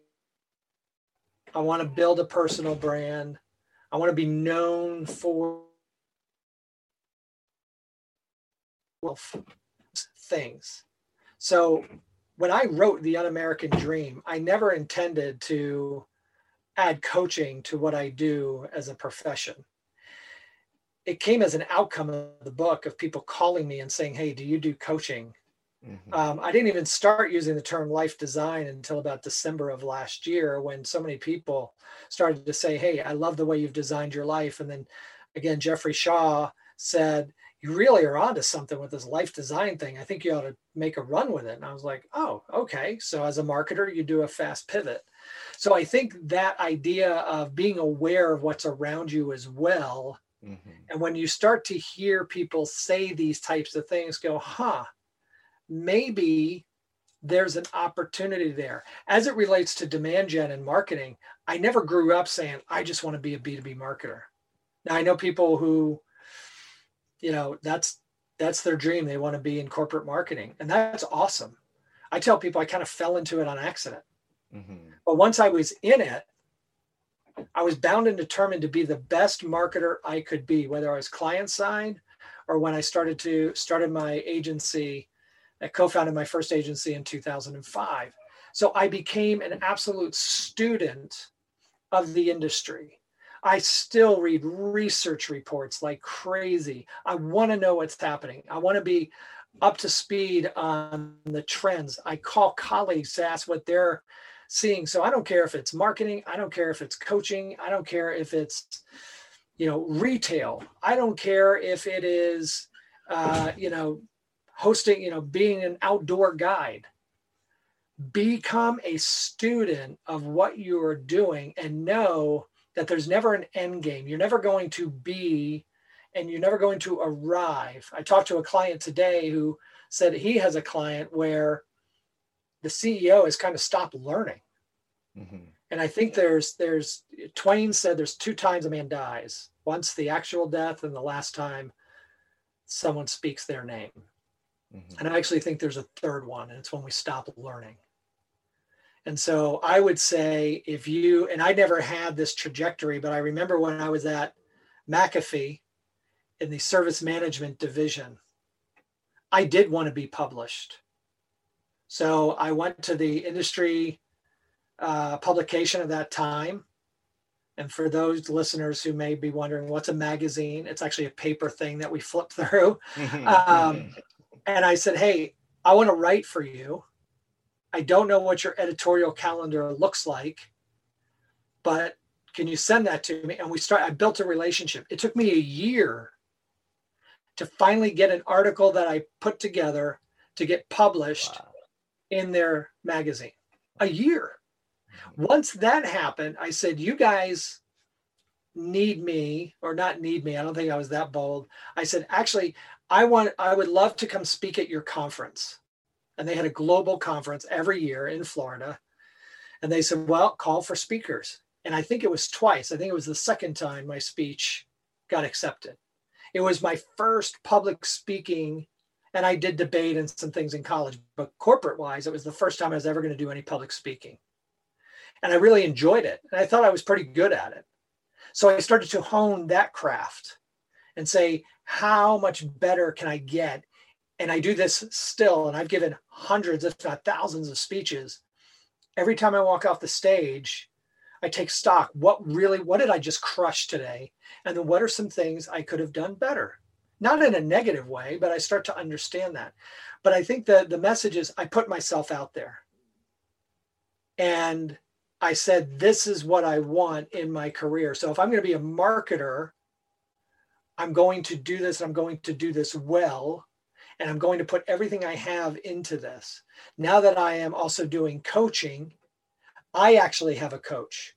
i want to build a personal brand i want to be known for things. So when I wrote The Un American Dream, I never intended to add coaching to what I do as a profession. It came as an outcome of the book of people calling me and saying, Hey, do you do coaching? Mm-hmm. Um, I didn't even start using the term life design until about December of last year when so many people started to say, Hey, I love the way you've designed your life. And then again, Jeffrey Shaw said, you really are onto something with this life design thing. I think you ought to make a run with it. And I was like, oh, okay. So as a marketer, you do a fast pivot. So I think that idea of being aware of what's around you as well. Mm-hmm. And when you start to hear people say these types of things, go, huh, maybe there's an opportunity there. As it relates to demand gen and marketing, I never grew up saying, I just want to be a B2B marketer. Now I know people who, you know, that's that's their dream. They want to be in corporate marketing. And that's awesome. I tell people I kind of fell into it on accident. Mm-hmm. But once I was in it, I was bound and determined to be the best marketer I could be, whether I was client side or when I started to started my agency I co-founded my first agency in 2005. So I became an absolute student of the industry. I still read research reports like crazy. I want to know what's happening. I want to be up to speed on the trends. I call colleagues to ask what they're seeing. So I don't care if it's marketing, I don't care if it's coaching, I don't care if it's you know retail. I don't care if it is uh, you know hosting, you know, being an outdoor guide. Become a student of what you are doing and know that there's never an end game. You're never going to be and you're never going to arrive. I talked to a client today who said he has a client where the CEO has kind of stopped learning. Mm-hmm. And I think there's there's Twain said there's two times a man dies. Once the actual death and the last time someone speaks their name. Mm-hmm. And I actually think there's a third one, and it's when we stop learning. And so I would say if you, and I never had this trajectory, but I remember when I was at McAfee in the service management division, I did want to be published. So I went to the industry uh, publication of that time. And for those listeners who may be wondering, what's a magazine? It's actually a paper thing that we flip [LAUGHS] through. um, and I said, Hey, I want to write for you. I don't know what your editorial calendar looks like, but can you send that to me? And we start, I built a relationship. It took me a year to finally get an article that I put together to get published wow. in their magazine. A year. Mm-hmm. Once that happened, I said, You guys need me, or not need me. I don't think I was that bold. I said, Actually, I want I would love to come speak at your conference. And they had a global conference every year in Florida. And they said, well, call for speakers. And I think it was twice. I think it was the second time my speech got accepted. It was my first public speaking, and I did debate and some things in college, but corporate wise, it was the first time I was ever going to do any public speaking. And I really enjoyed it. And I thought I was pretty good at it. So I started to hone that craft and say, how much better can I get? And I do this still, and I've given hundreds, if not thousands, of speeches. Every time I walk off the stage, I take stock. What really, what did I just crush today? And then what are some things I could have done better? Not in a negative way, but I start to understand that. But I think that the message is I put myself out there. And I said, this is what I want in my career. So if I'm going to be a marketer, I'm going to do this, I'm going to do this well, and I'm going to put everything I have into this. Now that I am also doing coaching, I actually have a coach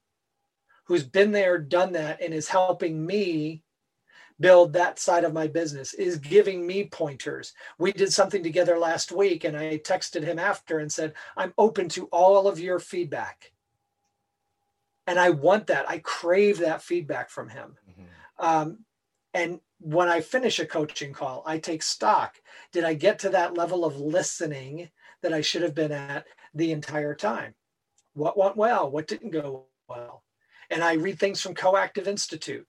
who's been there, done that, and is helping me build that side of my business, is giving me pointers. We did something together last week, and I texted him after and said, I'm open to all of your feedback. And I want that. I crave that feedback from him. Mm-hmm. Um, and when I finish a coaching call, I take stock. Did I get to that level of listening that I should have been at the entire time? What went well? What didn't go well? And I read things from Coactive Institute.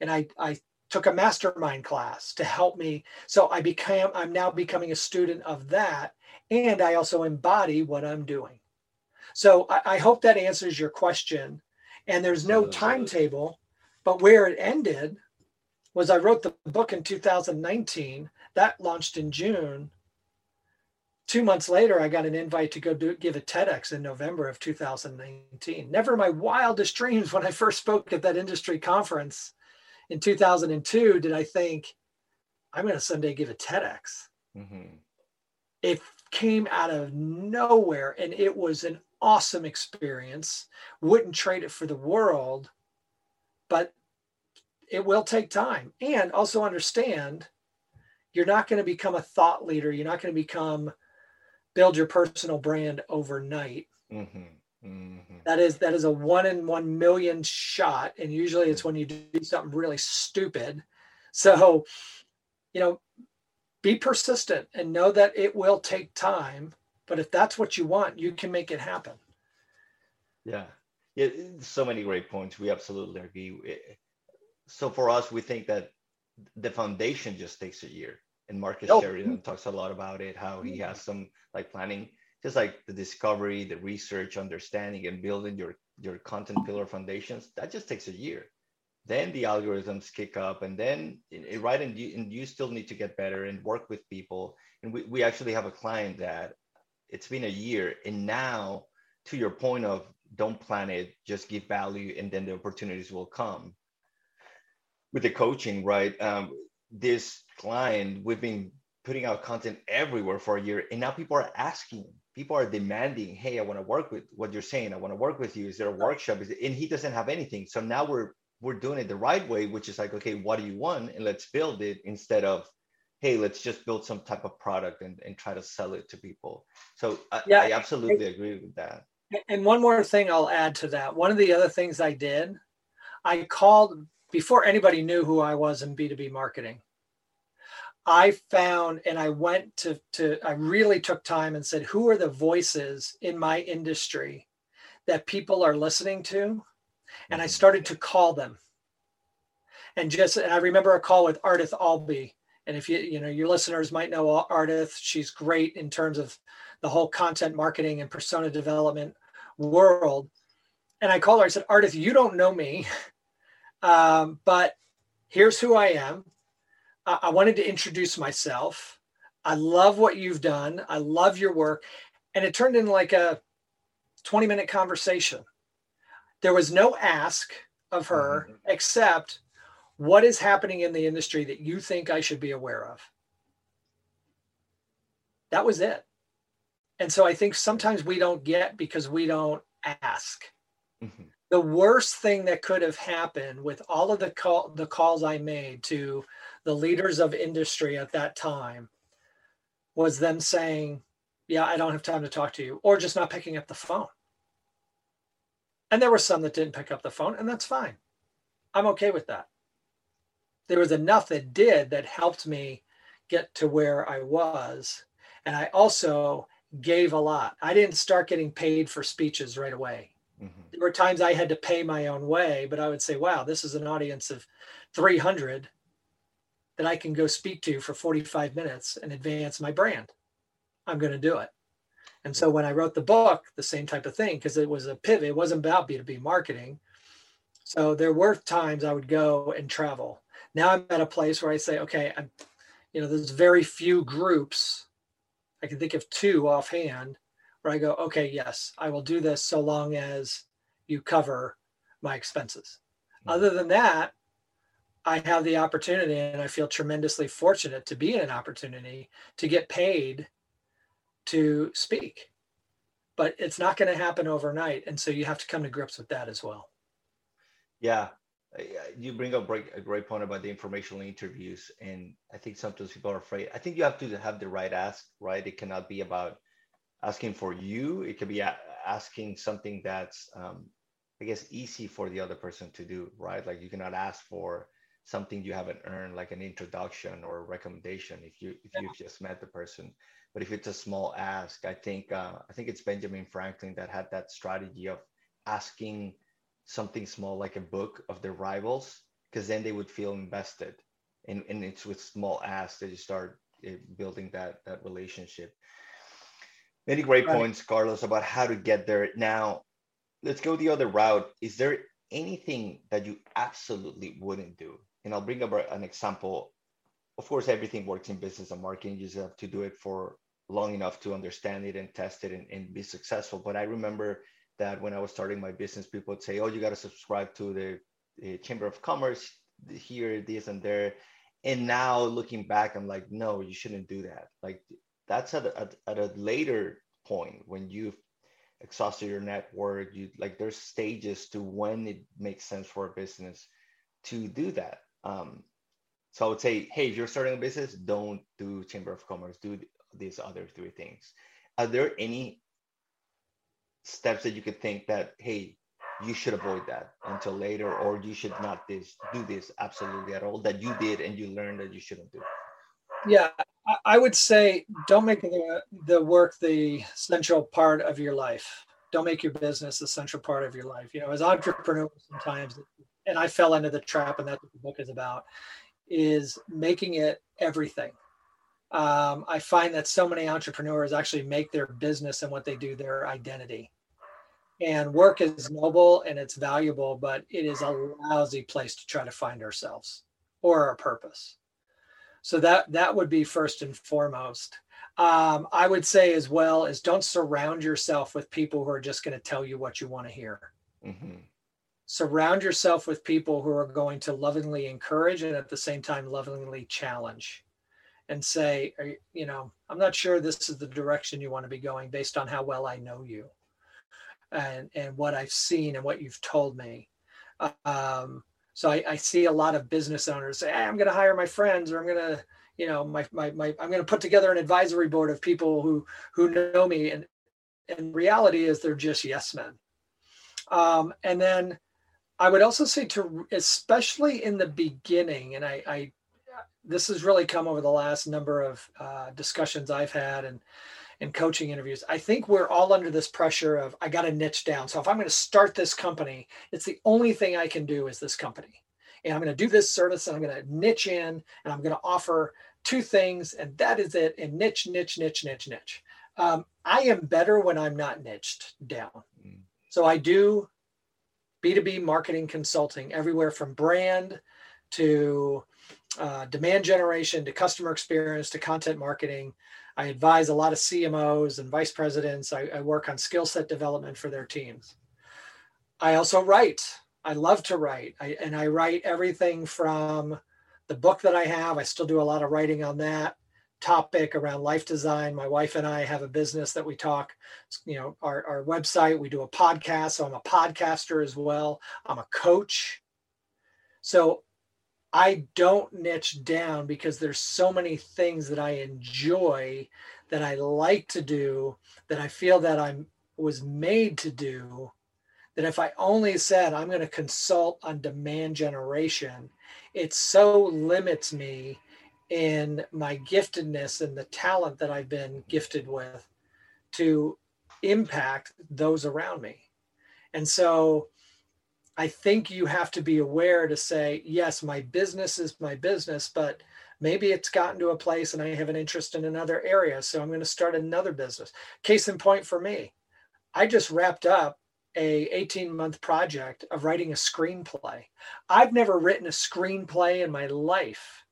And I, I took a mastermind class to help me. So I became, I'm now becoming a student of that. And I also embody what I'm doing. So I, I hope that answers your question. And there's no timetable, but where it ended was I wrote the book in 2019. That launched in June. Two months later, I got an invite to go do, give a TEDx in November of 2019. Never my wildest dreams when I first spoke at that industry conference in 2002 did I think, I'm going to someday give a TEDx. Mm-hmm. It came out of nowhere and it was an awesome experience. Wouldn't trade it for the world. But it will take time and also understand you're not going to become a thought leader you're not going to become build your personal brand overnight. Mm-hmm. Mm-hmm. That is that is a one in one million shot, and usually it's when you do something really stupid. So, you know, be persistent and know that it will take time. But if that's what you want, you can make it happen. Yeah, yeah. So many great points. We absolutely agree. So for us, we think that the foundation just takes a year. And Marcus oh. Sheridan talks a lot about it, how he has some like planning just like the discovery, the research, understanding, and building your your content pillar foundations, that just takes a year. Then the algorithms kick up, and then right, and you and you still need to get better and work with people. And we, we actually have a client that it's been a year, and now to your point of don't plan it, just give value, and then the opportunities will come. With the coaching, right? Um, this client, we've been putting out content everywhere for a year, and now people are asking people are demanding, hey, I want to work with what you're saying. I want to work with you. Is there a workshop? Is and he doesn't have anything. So now we're we're doing it the right way, which is like, okay, what do you want? And let's build it instead of, hey, let's just build some type of product and, and try to sell it to people. So I, yeah, I absolutely agree with that. And one more thing I'll add to that. One of the other things I did, I called before anybody knew who I was in B2B marketing. I found and I went to to I really took time and said who are the voices in my industry that people are listening to and I mm-hmm. started to call them and just and I remember a call with Ardath Albee and if you you know your listeners might know Ardath she's great in terms of the whole content marketing and persona development world and I called her I said Ardath you don't know me [LAUGHS] um, but here's who I am I wanted to introduce myself. I love what you've done. I love your work. And it turned into like a 20 minute conversation. There was no ask of her mm-hmm. except what is happening in the industry that you think I should be aware of. That was it. And so I think sometimes we don't get because we don't ask. Mm-hmm. The worst thing that could have happened with all of the call, the calls I made to the leaders of industry at that time was them saying, Yeah, I don't have time to talk to you, or just not picking up the phone. And there were some that didn't pick up the phone, and that's fine. I'm okay with that. There was enough that did that helped me get to where I was. And I also gave a lot. I didn't start getting paid for speeches right away. Mm-hmm. There were times I had to pay my own way, but I would say, wow, this is an audience of 300 that I can go speak to for 45 minutes and advance my brand. I'm going to do it. And so when I wrote the book, the same type of thing, because it was a pivot, it wasn't about B2B marketing. So there were times I would go and travel. Now I'm at a place where I say, okay, I'm, you know, there's very few groups. I can think of two offhand where I go, okay, yes, I will do this so long as you cover my expenses. Mm-hmm. Other than that, I have the opportunity and I feel tremendously fortunate to be in an opportunity to get paid to speak. But it's not going to happen overnight. And so you have to come to grips with that as well. Yeah. You bring up a great point about the informational interviews. And I think sometimes people are afraid. I think you have to have the right ask, right? It cannot be about asking for you, it could be asking something that's, um, I guess, easy for the other person to do, right? Like you cannot ask for something you haven't earned like an introduction or a recommendation if you if you've just met the person. But if it's a small ask i think uh, i think it's benjamin franklin that had that strategy of asking something small like a book of their rivals because then they would feel invested and, and it's with small asks. That you start eh, building that that relationship many great right. points carlos about how to get there now let's go the other route is there anything that you absolutely wouldn't do and I'll bring up an example. Of course, everything works in business and marketing. You just have to do it for long enough to understand it and test it and, and be successful. But I remember that when I was starting my business, people would say, "Oh, you got to subscribe to the, the Chamber of Commerce here, this, and there." And now looking back, I'm like, no, you shouldn't do that. Like that's at a, at a later point when you've exhausted your network. You like there's stages to when it makes sense for a business to do that. Um, so I would say, hey, if you're starting a business, don't do Chamber of Commerce, do these other three things. are there any steps that you could think that hey you should avoid that until later or you should not this do this absolutely at all that you did and you learned that you shouldn't do yeah i would say don't make the, the work the central part of your life don't make your business the central part of your life you know as entrepreneurs sometimes and i fell into the trap and that's what the book is about is making it everything um, I find that so many entrepreneurs actually make their business and what they do their identity. And work is noble and it's valuable, but it is a lousy place to try to find ourselves or our purpose. So that that would be first and foremost. Um, I would say as well is don't surround yourself with people who are just going to tell you what you want to hear. Mm-hmm. Surround yourself with people who are going to lovingly encourage and at the same time lovingly challenge and say, you know, I'm not sure this is the direction you want to be going based on how well I know you and, and what I've seen and what you've told me. Um, so I, I, see a lot of business owners say, hey, I'm going to hire my friends or I'm going to, you know, my, my, my, I'm going to put together an advisory board of people who, who know me. And, and reality is they're just yes men. Um, and then I would also say to, especially in the beginning, and I, I this has really come over the last number of uh, discussions I've had and and coaching interviews. I think we're all under this pressure of I got to niche down. So if I'm going to start this company, it's the only thing I can do is this company, and I'm going to do this service and I'm going to niche in and I'm going to offer two things and that is it. And niche, niche, niche, niche, niche. Um, I am better when I'm not niched down. So I do B2B marketing consulting everywhere from brand to uh, demand generation to customer experience to content marketing. I advise a lot of CMOs and vice presidents. I, I work on skill set development for their teams. I also write. I love to write. I, and I write everything from the book that I have. I still do a lot of writing on that topic around life design. My wife and I have a business that we talk, you know, our, our website, we do a podcast. So I'm a podcaster as well. I'm a coach. So I don't niche down because there's so many things that I enjoy that I like to do that I feel that I'm was made to do that if I only said I'm going to consult on demand generation, it so limits me in my giftedness and the talent that I've been gifted with to impact those around me. And so I think you have to be aware to say, yes, my business is my business, but maybe it's gotten to a place and I have an interest in another area. So I'm going to start another business. Case in point for me, I just wrapped up a 18 month project of writing a screenplay. I've never written a screenplay in my life.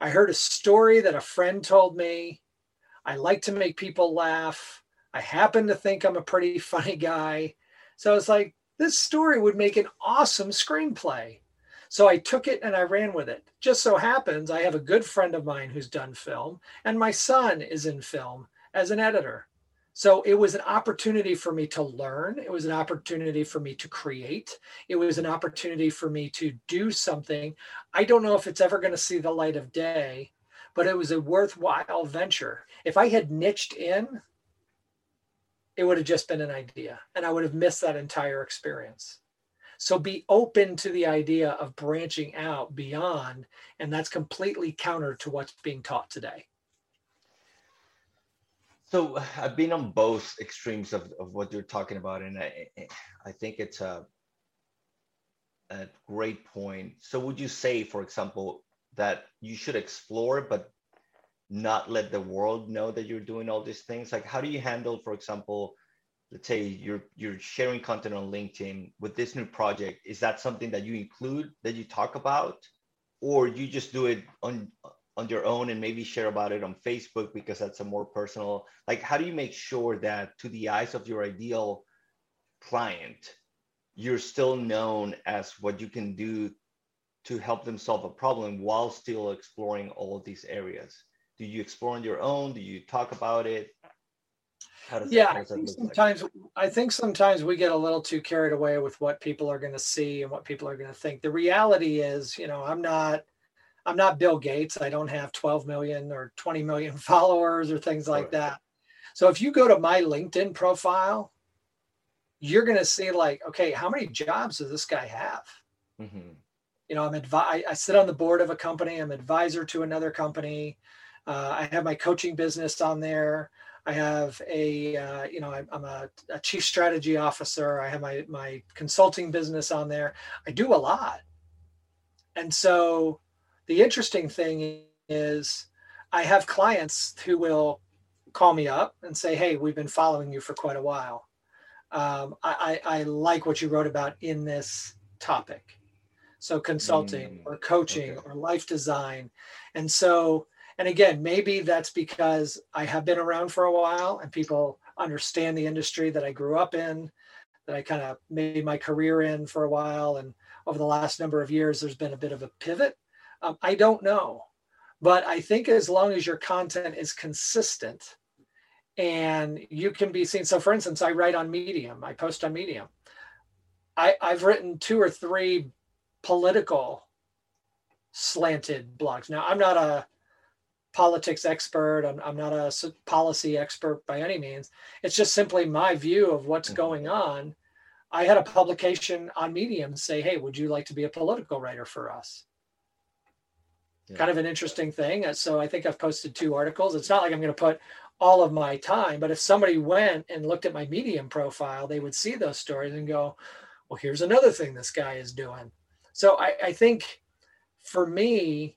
I heard a story that a friend told me. I like to make people laugh. I happen to think I'm a pretty [LAUGHS] funny guy. So it's like, this story would make an awesome screenplay. So I took it and I ran with it. Just so happens I have a good friend of mine who's done film, and my son is in film as an editor. So it was an opportunity for me to learn. It was an opportunity for me to create. It was an opportunity for me to do something. I don't know if it's ever going to see the light of day, but it was a worthwhile venture. If I had niched in, it would have just been an idea and I would have missed that entire experience. So be open to the idea of branching out beyond, and that's completely counter to what's being taught today. So I've been on both extremes of, of what you're talking about, and I, I think it's a, a great point. So would you say, for example, that you should explore, but not let the world know that you're doing all these things? Like how do you handle for example let's say you're you're sharing content on linkedin with this new project is that something that you include that you talk about? Or you just do it on on your own and maybe share about it on facebook because that's a more personal like how do you make sure that to the eyes of your ideal client you're still known as what you can do to help them solve a problem while still exploring all of these areas do you explore on your own do you talk about it yeah I think sometimes like? i think sometimes we get a little too carried away with what people are going to see and what people are going to think the reality is you know i'm not i'm not bill gates i don't have 12 million or 20 million [LAUGHS] followers or things like right. that So if you go to my LinkedIn profile, you're going to see like, okay, how many jobs does this guy have? Mm-hmm. You know, I'm advi- I sit on the board of a company. I'm advisor to another company. Uh, I have my coaching business on there. I have a, uh, you know, I'm a, a, chief strategy officer. I have my my consulting business on there. I do a lot, and so the interesting thing is, I have clients who will call me up and say, "Hey, we've been following you for quite a while. Um, I, I, I like what you wrote about in this topic." So consulting mm, or coaching okay. or life design, and so and again, maybe that's because I have been around for a while and people understand the industry that I grew up in, that I kind of made my career in for a while. And over the last number of years, there's been a bit of a pivot. Um, I don't know. But I think as long as your content is consistent and you can be seen. So, for instance, I write on Medium, I post on Medium. I, I've written two or three political slanted blogs. Now, I'm not a politics expert. I'm, I'm not a policy expert by any means. It's just simply my view of what's mm-hmm. going on. I had a publication on Medium say, Hey, would you like to be a political writer for us? Yeah. Kind of an interesting thing. So I think I've posted two articles. It's not like I'm going to put all of my time, but if somebody went and looked at my Medium profile, they would see those stories and go, Well, here's another thing this guy is doing. So I, I think for me,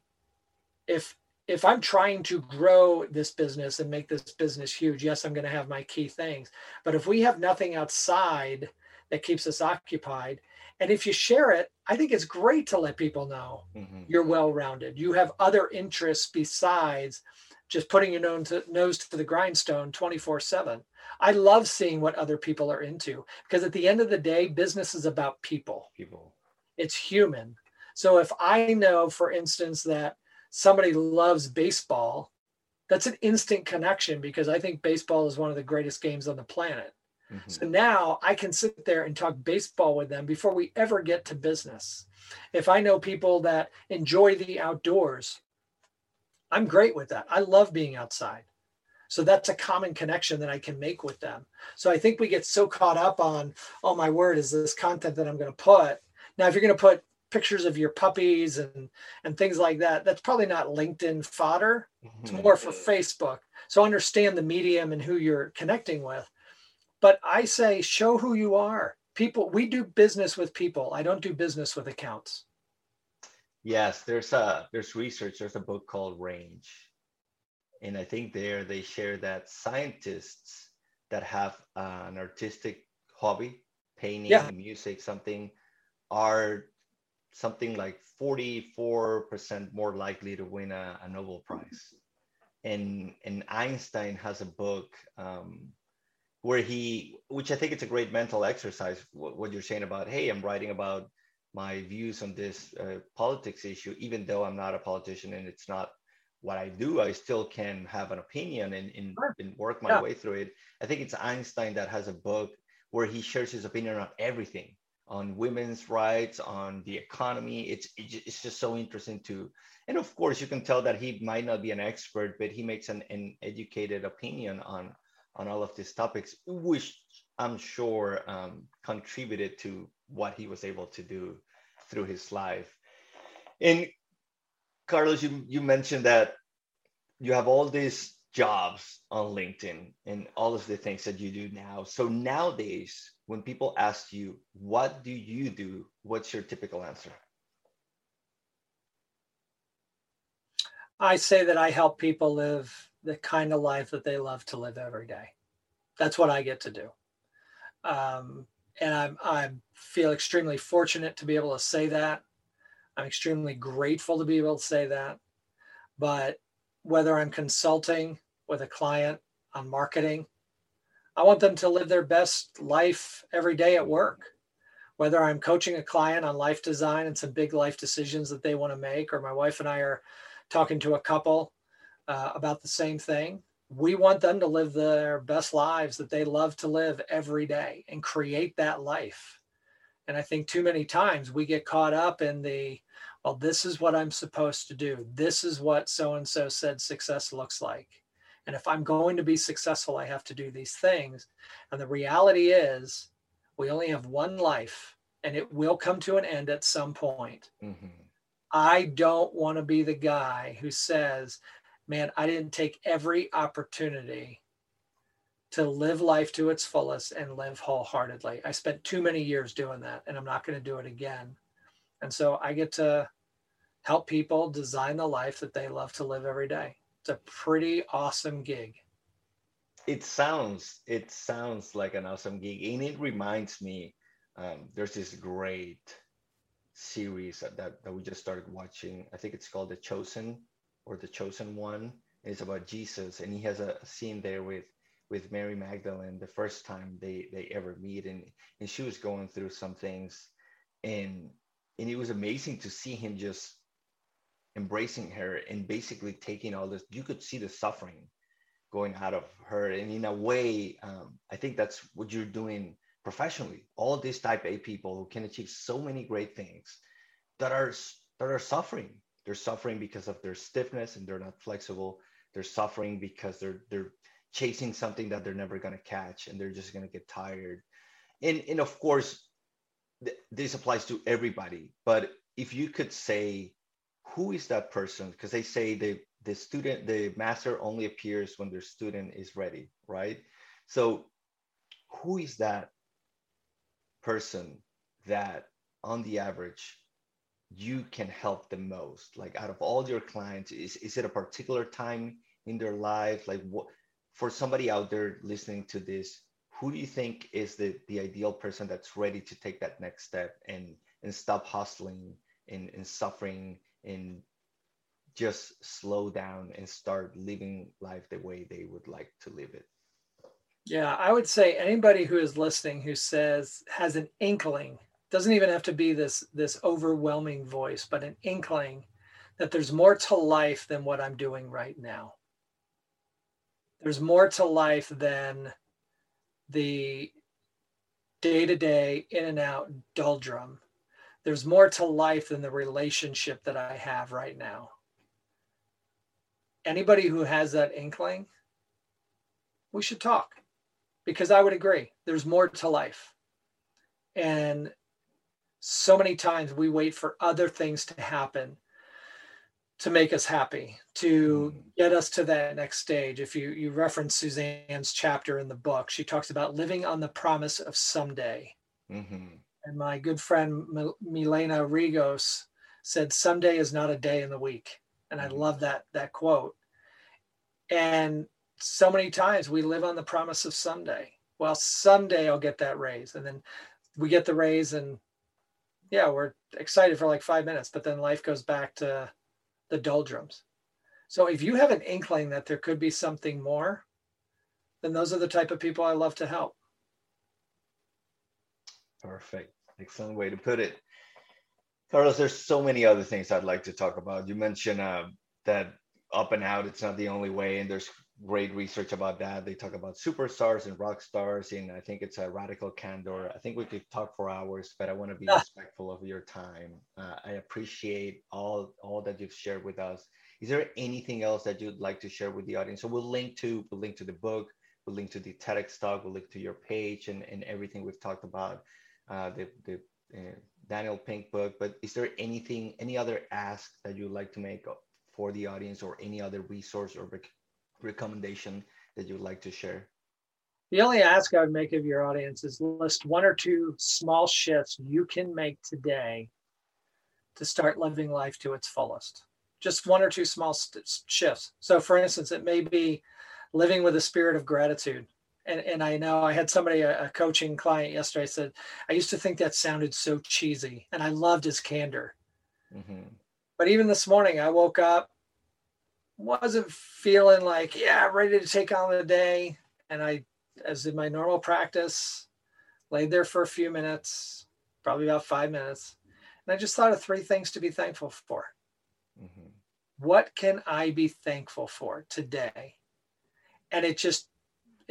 if if I'm trying to grow this business and make this business huge, yes, I'm going to have my key things. But if we have nothing outside that keeps us occupied, and if you share it, I think it's great to let people know mm-hmm. you're well rounded. You have other interests besides just putting your nose to, the grindstone 24 7. I love seeing what other people are into because at the end of the day, business is about people. People. It's human. So if I know, for instance, that somebody loves baseball, that's an instant connection because I think baseball is one of the greatest games on the planet. Mm-hmm. So now I can sit there and talk baseball with them before we ever get to business. If I know people that enjoy the outdoors, I'm great with that. I love being outside. So that's a common connection that I can make with them. So I think we get so caught up on, oh my word, is this content that I'm going to put? Now, if you're going to put pictures of your puppies and and things like that that's probably not linkedin fodder. It's mm-hmm. more for facebook. So understand the medium and who you're connecting with. But i say show who you are. People we do business with people. I don't do business with accounts. Yes there's a there's research there's a book called range. And i think there they share that scientists that have an artistic hobby painting yeah. music something are something like 44% more likely to win a, a Nobel Prize. And, and Einstein has a book um, where he, which I think it's a great mental exercise, what, what, you're saying about, hey, I'm writing about my views on this uh, politics issue, even though I'm not a politician and it's not what I do, I still can have an opinion and, and, and work my yeah. way through it. I think it's Einstein that has a book where he shares his opinion on everything on women's rights, on the economy. It's it's just so interesting to, and of course you can tell that he might not be an expert, but he makes an, an educated opinion on on all of these topics, which I'm sure um, contributed to what he was able to do through his life. And Carlos, you you mentioned that you have all these jobs on LinkedIn and all of the things that you do now. So nowadays, when people ask you, what do you do? What's your typical answer? I say that I help people live the kind of life that they love to live every day. That's what I get to do. Um, and I'm, I feel extremely fortunate to be able to say that. I'm extremely grateful to be able to say that. But whether I'm consulting with a client on marketing, I want them to live their best life every day at work. Whether I'm coaching a client on life design and some big life decisions that they want to make, or my wife and I are talking to a couple uh, about the same thing, we want them to live their best lives that they love to live every day and create that life. And I think too many times we get caught up in the, well, this is what I'm supposed to do. This is what so and so said success looks like And if I'm going to be successful, I have to do these things. And the reality is, we only have one life and it will come to an end at some point. Mm-hmm. I don't want to be the guy who says, man, I didn't take every opportunity to live life to its fullest and live wholeheartedly. I spent too many years doing that and I'm not going to do it again. And so I get to help people design the life that they love to live every day. It's a pretty awesome gig. It sounds it sounds like an awesome gig, and it reminds me. Um, there's this great series that, that, we just started watching. I think it's called The Chosen or The Chosen One. It's about Jesus, and he has a scene there with with Mary Magdalene the first time they they ever meet, and and she was going through some things, and and it was amazing to see him just embracing her and basically taking all this you could see the suffering going out of her. And in a way um, i think that's what you're doing professionally. All these type a people who can achieve so many great things that are that are suffering. They're suffering because of their stiffness and they're not flexible. They're suffering because they're they're chasing something that they're never going to catch and they're just going to get tired. And and of course th- this applies to everybody. But if you could say who is that person? Because they say the the student, the master only appears when their student is ready, right? So who is that person that on the average you can help the most? Like out of all your clients, is, is it a particular time in their life? Like what for somebody out there listening to this, who do you think is the, the ideal person that's ready to take that next step and and stop hustling and, and suffering and just slow down and start living life the way they would like to live it. Yeah i would say anybody who is listening who says has an inkling doesn't even have to be this this overwhelming voice but an inkling that there's more to life than what i'm doing right now. There's more to life than the day to day in and out doldrum there's more to life than the relationship that I have right now. Anybody who has that inkling, we should talk because I would agree. There's more to life. And so many times we wait for other things to happen to make us happy, to mm-hmm. get us to that next stage. If you you reference Suzanne's chapter in the book, she talks about living on the promise of someday. Mm-hmm. And my good friend Milena Rigos said, "Sunday is not a day in the week," and I mm-hmm. love that that quote. And so many times we live on the promise of Sunday. Well, someday I'll get that raise, and then we get the raise, and yeah, we're excited for like five minutes, but then life goes back to the doldrums. So if you have an inkling that there could be something more, then those are the type of people I love to help. Perfect. Excellent way to put it. Carlos, there's so many other things I'd like to talk about. You mentioned uh, that up and out, it's not the only way, and there's great research about that. They talk about superstars and rock stars, and I think it's a radical candor. I think we could talk for hours, but I want to be respectful of your time. Uh, I appreciate all all that you've shared with us. Is there anything else that you'd like to share with the audience? So we'll link to we'll link to the book, we'll link to the TEDx talk, we'll link to your page and, and everything we've talked about uh, the, the uh, Daniel Pink book, but is there anything, any other ask that you'd like to make for the audience or any other resource or rec- recommendation that you'd like to share? The only ask I would make of your audience is list one or two small shifts you can make today to start living life to its fullest. Just one or two small st- shifts. So, for instance, it may be living with a spirit of gratitude and, and I know I had somebody, a, a, coaching client yesterday said, I used to think that sounded so cheesy and I loved his candor. Mm-hmm. But even this morning, I woke up, wasn't feeling like, yeah, ready to take on the day. And I, as in my normal practice, laid there for a few minutes, probably about five minutes. And I just thought of three things to be thankful for. Mm-hmm. What can I be thankful for today? And it just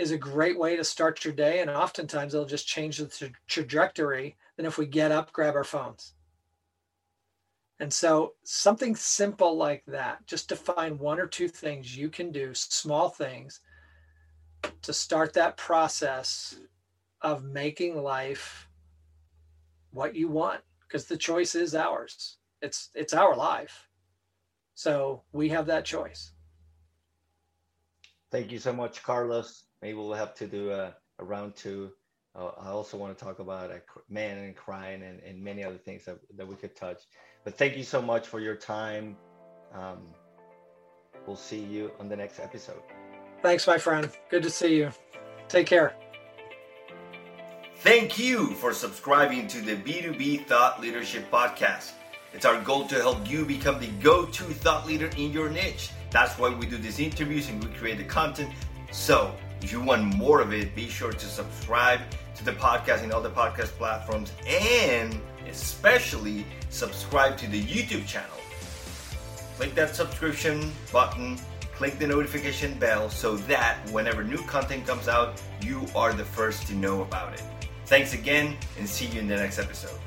is a great way to start your day. And oftentimes it'll just change the tra- trajectory than if we get up, grab our phones. And so, something simple like that, just to find one or two things you can do, small things, to start that process of making life what you want, because the choice is ours. It's it's our life. So we have that choice. Thank you so much, Carlos. Maybe we'll have to do a, a round two. Uh, I also want to talk about a man and crying and, and many other things that, that we could touch. But thank you so much for your time. Um, we'll see you on the next episode. Thanks, my friend. Good to see you. Take care. Thank you for subscribing to the B2B Thought Leadership Podcast. It's our goal to help you become the go to thought leader in your niche. That's why we do these interviews and we create the content. So, if you want more of it, be sure to subscribe to the podcast in all the podcast platforms and especially subscribe to the YouTube channel. Click that subscription button, click the notification bell so that whenever new content comes out, you are the first to know about it. Thanks again and see you in the next episode.